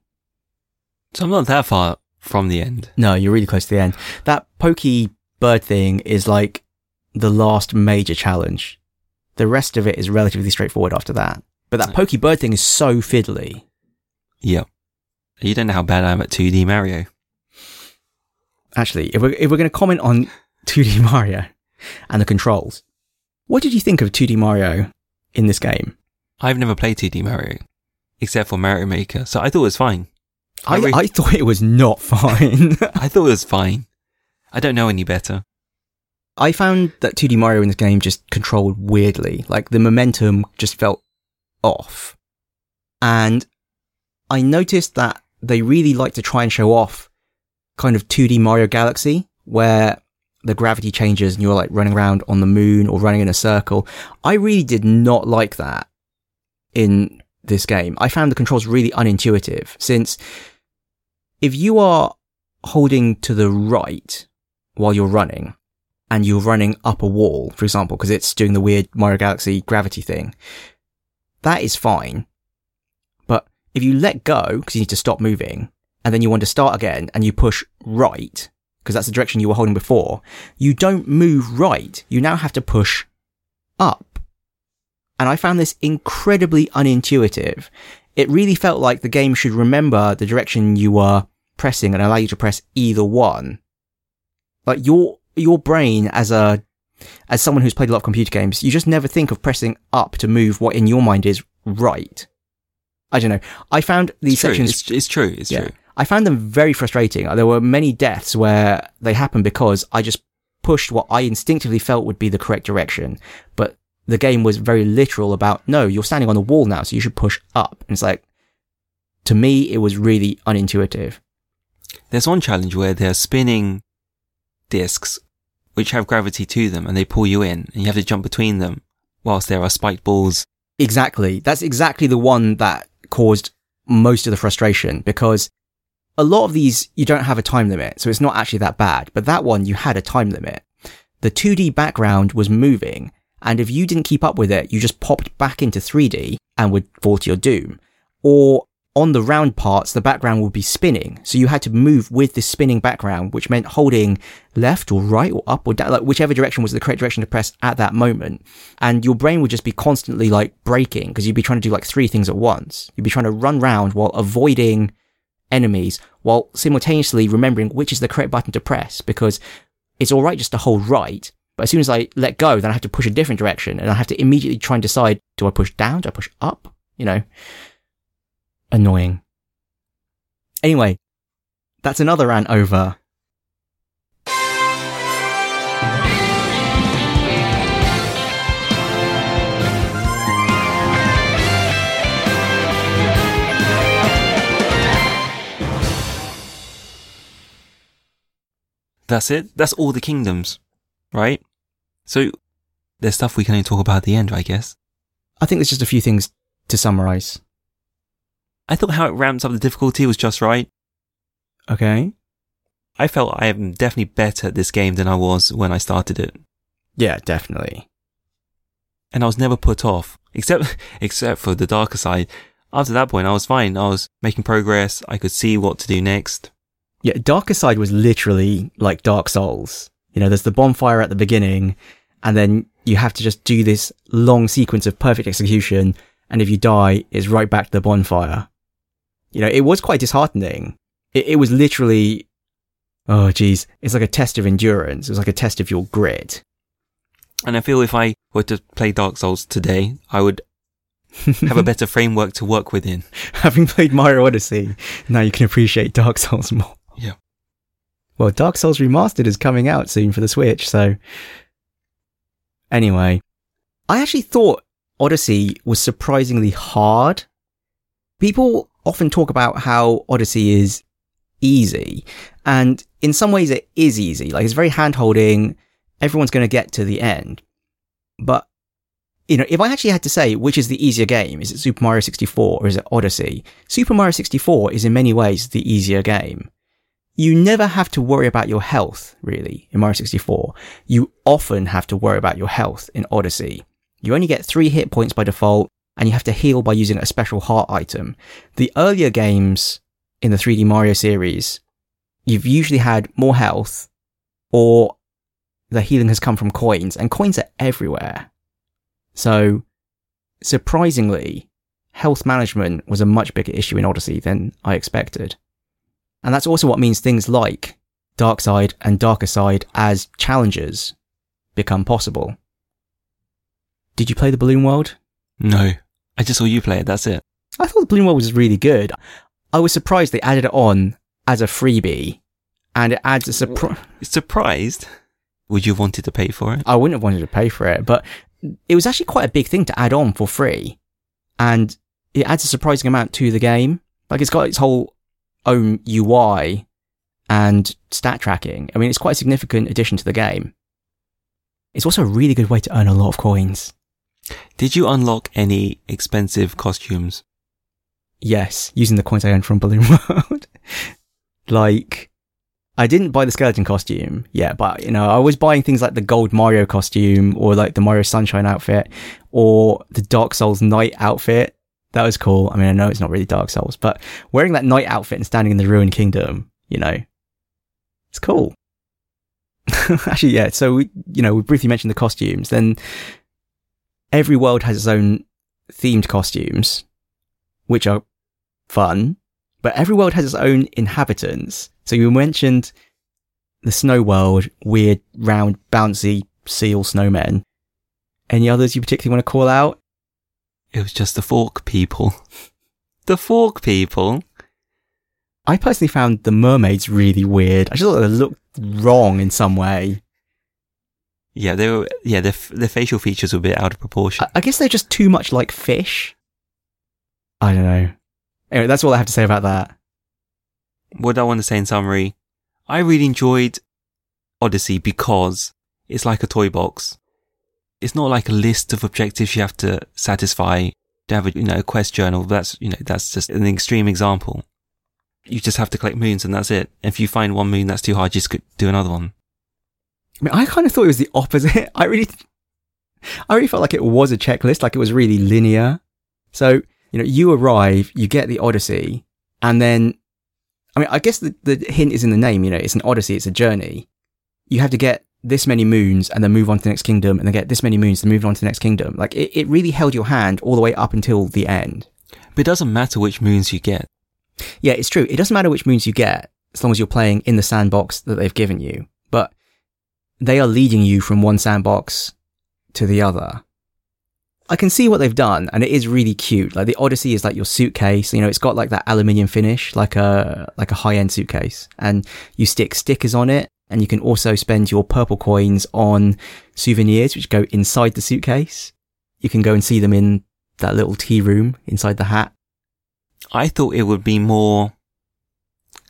So I'm not that far from the end. No, you're really close to the end. That pokey bird thing is like the last major challenge. The rest of it is relatively straightforward after that. But that pokey bird thing is so fiddly. Yep. You don't know how bad I am at 2D Mario. Actually, if we're, if we're going to comment on 2D Mario and the controls, what did you think of 2D Mario in this game? I've never played 2D Mario, except for Mario Maker, so I thought it was fine. I, I re- I thought it was not fine. I thought it was fine. I don't know any better. I found that 2D Mario in this game just controlled weirdly. Like the momentum just felt off. And I noticed that they really like to try and show off kind of 2D Mario Galaxy, where the gravity changes and you're like running around on the moon or running in a circle. I really did not like that in this game. I found the controls really unintuitive since if you are holding to the right while you're running and you're running up a wall, for example, because it's doing the weird Mario Galaxy gravity thing, that is fine. But if you let go because you need to stop moving and then you want to start again and you push right, because that's the direction you were holding before, you don't move right. You now have to push up. And I found this incredibly unintuitive. It really felt like the game should remember the direction you were pressing and allow you to press either one. Like your, your brain as a, as someone who's played a lot of computer games, you just never think of pressing up to move what in your mind is right. I don't know. I found these It's true. sections It's, it's true. It's yeah. true. I found them very frustrating. There were many deaths where they happened because I just pushed what I instinctively felt would be the correct direction. But the game was very literal about, no, you're standing on the wall now, so you should push up. And it's like, to me, it was really unintuitive. There's one challenge where they're spinning discs which have gravity to them and they pull you in and you have to jump between them whilst there are spiked balls. Exactly. That's exactly the one that caused most of the frustration because a lot of these you don't have a time limit, so it's not actually that bad. But that one you had a time limit. The 2D background was moving, and if you didn't keep up with it, you just popped back into 3D and would fall to your doom. Or on the round parts, the background would be spinning, so you had to move with the spinning background, which meant holding left or right or up or down, like whichever direction was the correct direction to press at that moment. And your brain would just be constantly like breaking because you'd be trying to do like three things at once. You'd be trying to run round while avoiding enemies while simultaneously remembering which is the correct button to press because it's all right just to hold right. But as soon as I let go, then I have to push a different direction and I have to immediately try and decide, do I push down? Do I push up? You know, annoying. Anyway, that's another rant over. That's it. That's all the kingdoms, right? So there's stuff we can only talk about at the end, I guess. I think there's just a few things to summarize. I thought how it ramps up the difficulty was just right. Okay. I felt I am definitely better at this game than I was when I started it. Yeah, definitely. And I was never put off, except, except for the darker side. After that point, I was fine. I was making progress. I could see what to do next. Yeah, Darker Side was literally like Dark Souls. You know, there's the bonfire at the beginning, and then you have to just do this long sequence of perfect execution, and if you die, it's right back to the bonfire. You know, it was quite disheartening. It, it was literally, oh geez, it's like a test of endurance. It was like a test of your grit. And I feel if I were to play Dark Souls today, I would have a better framework to work within. Having played Mario Odyssey, now you can appreciate Dark Souls more. Yeah. Well, Dark Souls Remastered is coming out soon for the Switch, so. Anyway, I actually thought Odyssey was surprisingly hard. People often talk about how Odyssey is easy, and in some ways it is easy. Like, it's very hand holding, everyone's going to get to the end. But you know, if I actually had to say which is the easier game, is it Super Mario 64 or is it Odyssey? Super Mario 64 is in many ways the easier game. You never have to worry about your health, really, in Mario 64. You often have to worry about your health in Odyssey. You only get three hit points by default, and you have to heal by using a special heart item. The earlier games in the 3D Mario series, you've usually had more health, or the healing has come from coins, and coins are everywhere. So, surprisingly, health management was a much bigger issue in Odyssey than I expected. And that's also what means things like Dark Side and Darker Side as challenges become possible. Did you play the Balloon World? No. I just saw you play it. That's it. I thought the Balloon World was really good. I was surprised they added it on as a freebie, and it adds a surprise. Surprised? Would you have wanted to pay for it? I wouldn't have wanted to pay for it, but it was actually quite a big thing to add on for free, and it adds a surprising amount to the game. Like it's got its whole own UI and stat tracking. I mean, it's quite a significant addition to the game. It's also a really good way to earn a lot of coins. Did you unlock any expensive costumes? Yes, using the coins I earned from Balloon World. like, I didn't buy the skeleton costume yet, but you know, I was buying things like the gold Mario costume or like the Mario Sunshine outfit or the Dark Souls Knight outfit. That was cool. I mean, I know it's not really Dark Souls, but wearing that Knight outfit and standing in the Ruined Kingdom, you know, it's cool. Actually, yeah. So, we, you know, we briefly mentioned the costumes. Then every world has its own themed costumes, which are fun, but every world has its own inhabitants. So you mentioned the snow world, weird, round, bouncy seal snowmen. Any others you particularly want to call out? It was just the fork people. the fork people. I personally found the mermaids really weird. I just thought they looked wrong in some way. Yeah, they were. Yeah, their their facial features were a bit out of proportion. I, I guess they're just too much like fish. I don't know. Anyway, that's all I have to say about that. what I want to say in summary, I really enjoyed Odyssey because it's like a toy box. It's not like a list of objectives you have to satisfy to have a, you know, a quest journal. That's, you know, that's just an extreme example. You just have to collect moons and that's it. If you find one moon that's too hard, just do another one. I mean, I kind of thought it was the opposite. I really, I really felt like it was a checklist, like it was really linear. So, you know, you arrive, you get the Odyssey, and then, I mean, I guess the, the hint is in the name, you know, it's an Odyssey, it's a journey. You have to get this many moons and then move on to the next kingdom and then get this many moons and move on to the next kingdom. Like, it, it really held your hand all the way up until the end. But it doesn't matter which moons you get. Yeah, it's true. It doesn't matter which moons you get, as long as you're playing in the sandbox that they've given you. They are leading you from one sandbox to the other. I can see what they've done, and it is really cute. Like the Odyssey is like your suitcase. You know, it's got like that aluminium finish, like a like a high end suitcase, and you stick stickers on it, and you can also spend your purple coins on souvenirs which go inside the suitcase. You can go and see them in that little tea room inside the hat. I thought it would be more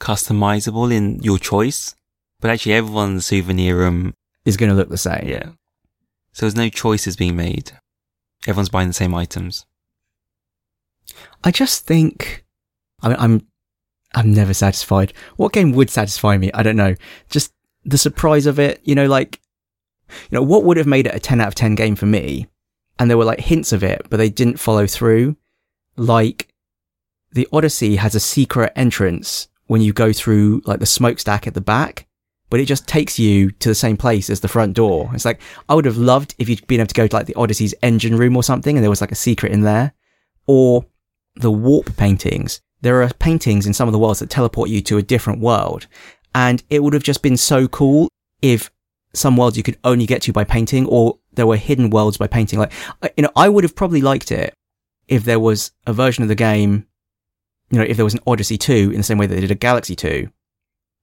customizable in your choice, but actually everyone's souvenir room, Is going to look the same. yeah. So there's no choices being made. Everyone's buying the same items. I just think, I mean, I'm, I'm never satisfied. What game would satisfy me? I don't know. Just the surprise of it, you know, like, you know, what would have made it a 10 out of 10 game for me? And there were like hints of it, but they didn't follow through. Like, the Odyssey has a secret entrance when you go through like the smokestack at the back, but it just takes you to the same place as the front door. It's like, I would have loved if you'd been able to go to like the Odyssey's engine room or something and there was like a secret in there. Or the warp paintings. There are paintings in some of the worlds that teleport you to a different world. And it would have just been so cool if some worlds you could only get to by painting or there were hidden worlds by painting. Like, I- you know, I would have probably liked it if there was a version of the game, you know, if there was an Odyssey 2 in the same way that they did a Galaxy 2,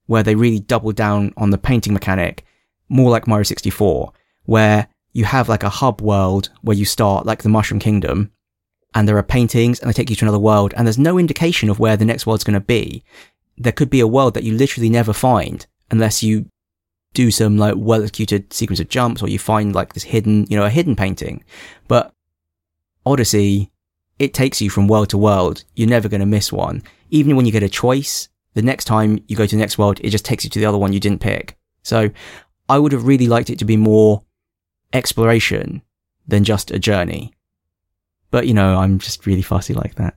where they really double down on the painting mechanic, more like Mario 64, where you have like a hub world where you start like the Mushroom Kingdom and there are paintings and they take you to another world and there's no indication of where the next world's going to be. There could be a world that you literally never find unless you do some like well executed sequence of jumps or you find like this hidden, you know, a hidden painting. But Odyssey, it takes you from world to world. You're never going to miss one. Even when you get a choice, the next time you go to the next world, it just takes you to the other one you didn't pick. So I would have really liked it to be more exploration than just a journey. But you know, I'm just really fussy like that.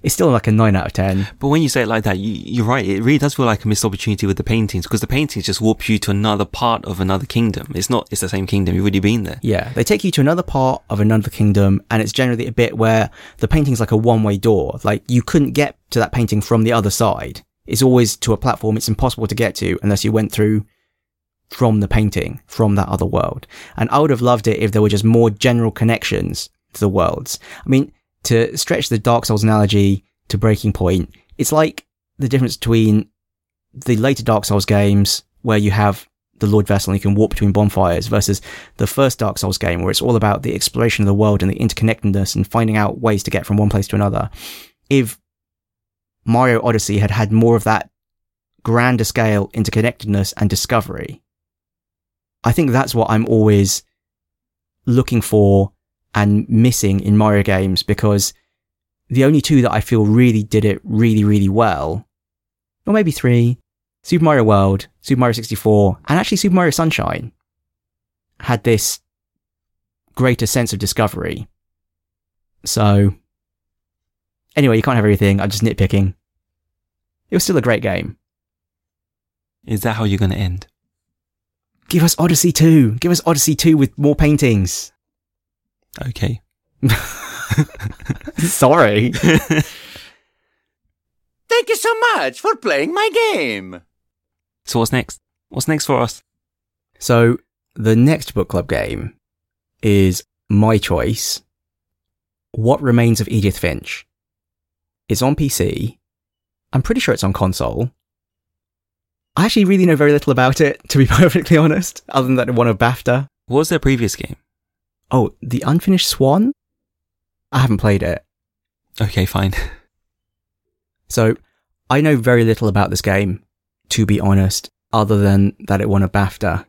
It's still like a 9 out of 10. But when you say it like that, you, you're right. It really does feel like a missed opportunity with the paintings because the paintings just warp you to another part of another kingdom. It's not, it's the same kingdom. You've already been there. Yeah, they take you to another part of another kingdom, and it's generally a bit where the painting's like a one-way door. Like you couldn't get to that painting from the other side. It's always to a platform it's impossible to get to unless you went through from the painting from that other world. And I would have loved it if there were just more general connections to the worlds. I mean, to stretch the Dark Souls analogy, to Breaking Point. It's like the difference between the later Dark Souls games where you have the Lord Vessel and you can walk between bonfires versus the first Dark Souls game where it's all about the exploration of the world and the interconnectedness and finding out ways to get from one place to another. If Mario Odyssey had had more of that grander scale interconnectedness and discovery, I think that's what I'm always looking for and missing in Mario games because the only two that I feel really did it really, really well, or maybe three, Super Mario World, Super Mario 64, and actually Super Mario Sunshine had this greater sense of discovery. So, anyway, you can't have everything. I'm just nitpicking. It was still a great game. Is that how you're going to end? Give us Odyssey 2. Give us Odyssey 2 with more paintings. Okay. Sorry. Thank you so much for playing my game. So what's next? What's next for us? So the next book club game is my choice. What Remains of Edith Finch. It's on PC. I'm pretty sure it's on console. I actually really know very little about it, to be perfectly honest, other than that it won a BAFTA. What was their previous game? Oh, The Unfinished Swan? I haven't played it. Okay, fine. So I know very little about this game, to be honest, other than that it won a BAFTA.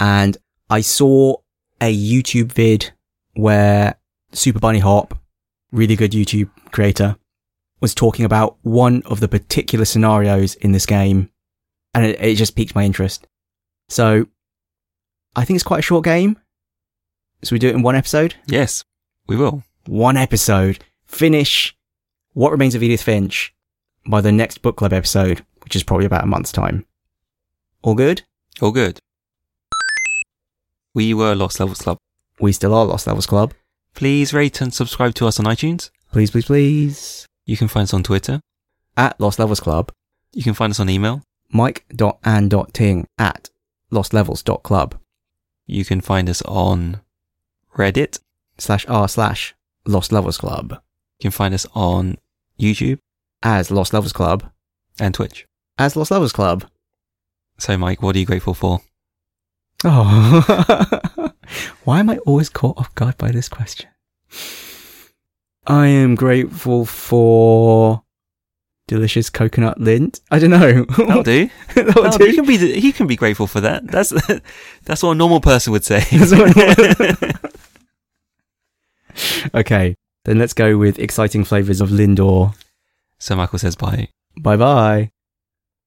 And I saw a YouTube vid where Super Bunnyhop, really good YouTube creator, was talking about one of the particular scenarios in this game. And it, it just piqued my interest. So I think it's quite a short game. So we do it in one episode yes, we will. one episode, finish What Remains of Edith Finch by the next book club episode, which is probably about a month's time. All good? All good. We were Lost Levels Club. We still are Lost Levels Club. Please rate and subscribe to us on iTunes. Please, please, please. You can find us on Twitter. At Lost Levels Club, You can find us on email. mike.and.ting at lostlevels.club You can find us on Reddit. slash r slash Lost Levels Club You can find us on YouTube as Lost Levels Club and Twitch. as Lost Levels Club. So, Mike, what are you grateful for? Oh, why am I always caught off guard by this question? I am grateful for delicious coconut Lindt. I don't know. That'll do. That'll That'll do. You can be. You can be grateful for that. That's that's what a normal person would say. Okay, then let's go with exciting flavors of Lindor. so Michael says bye. Bye bye.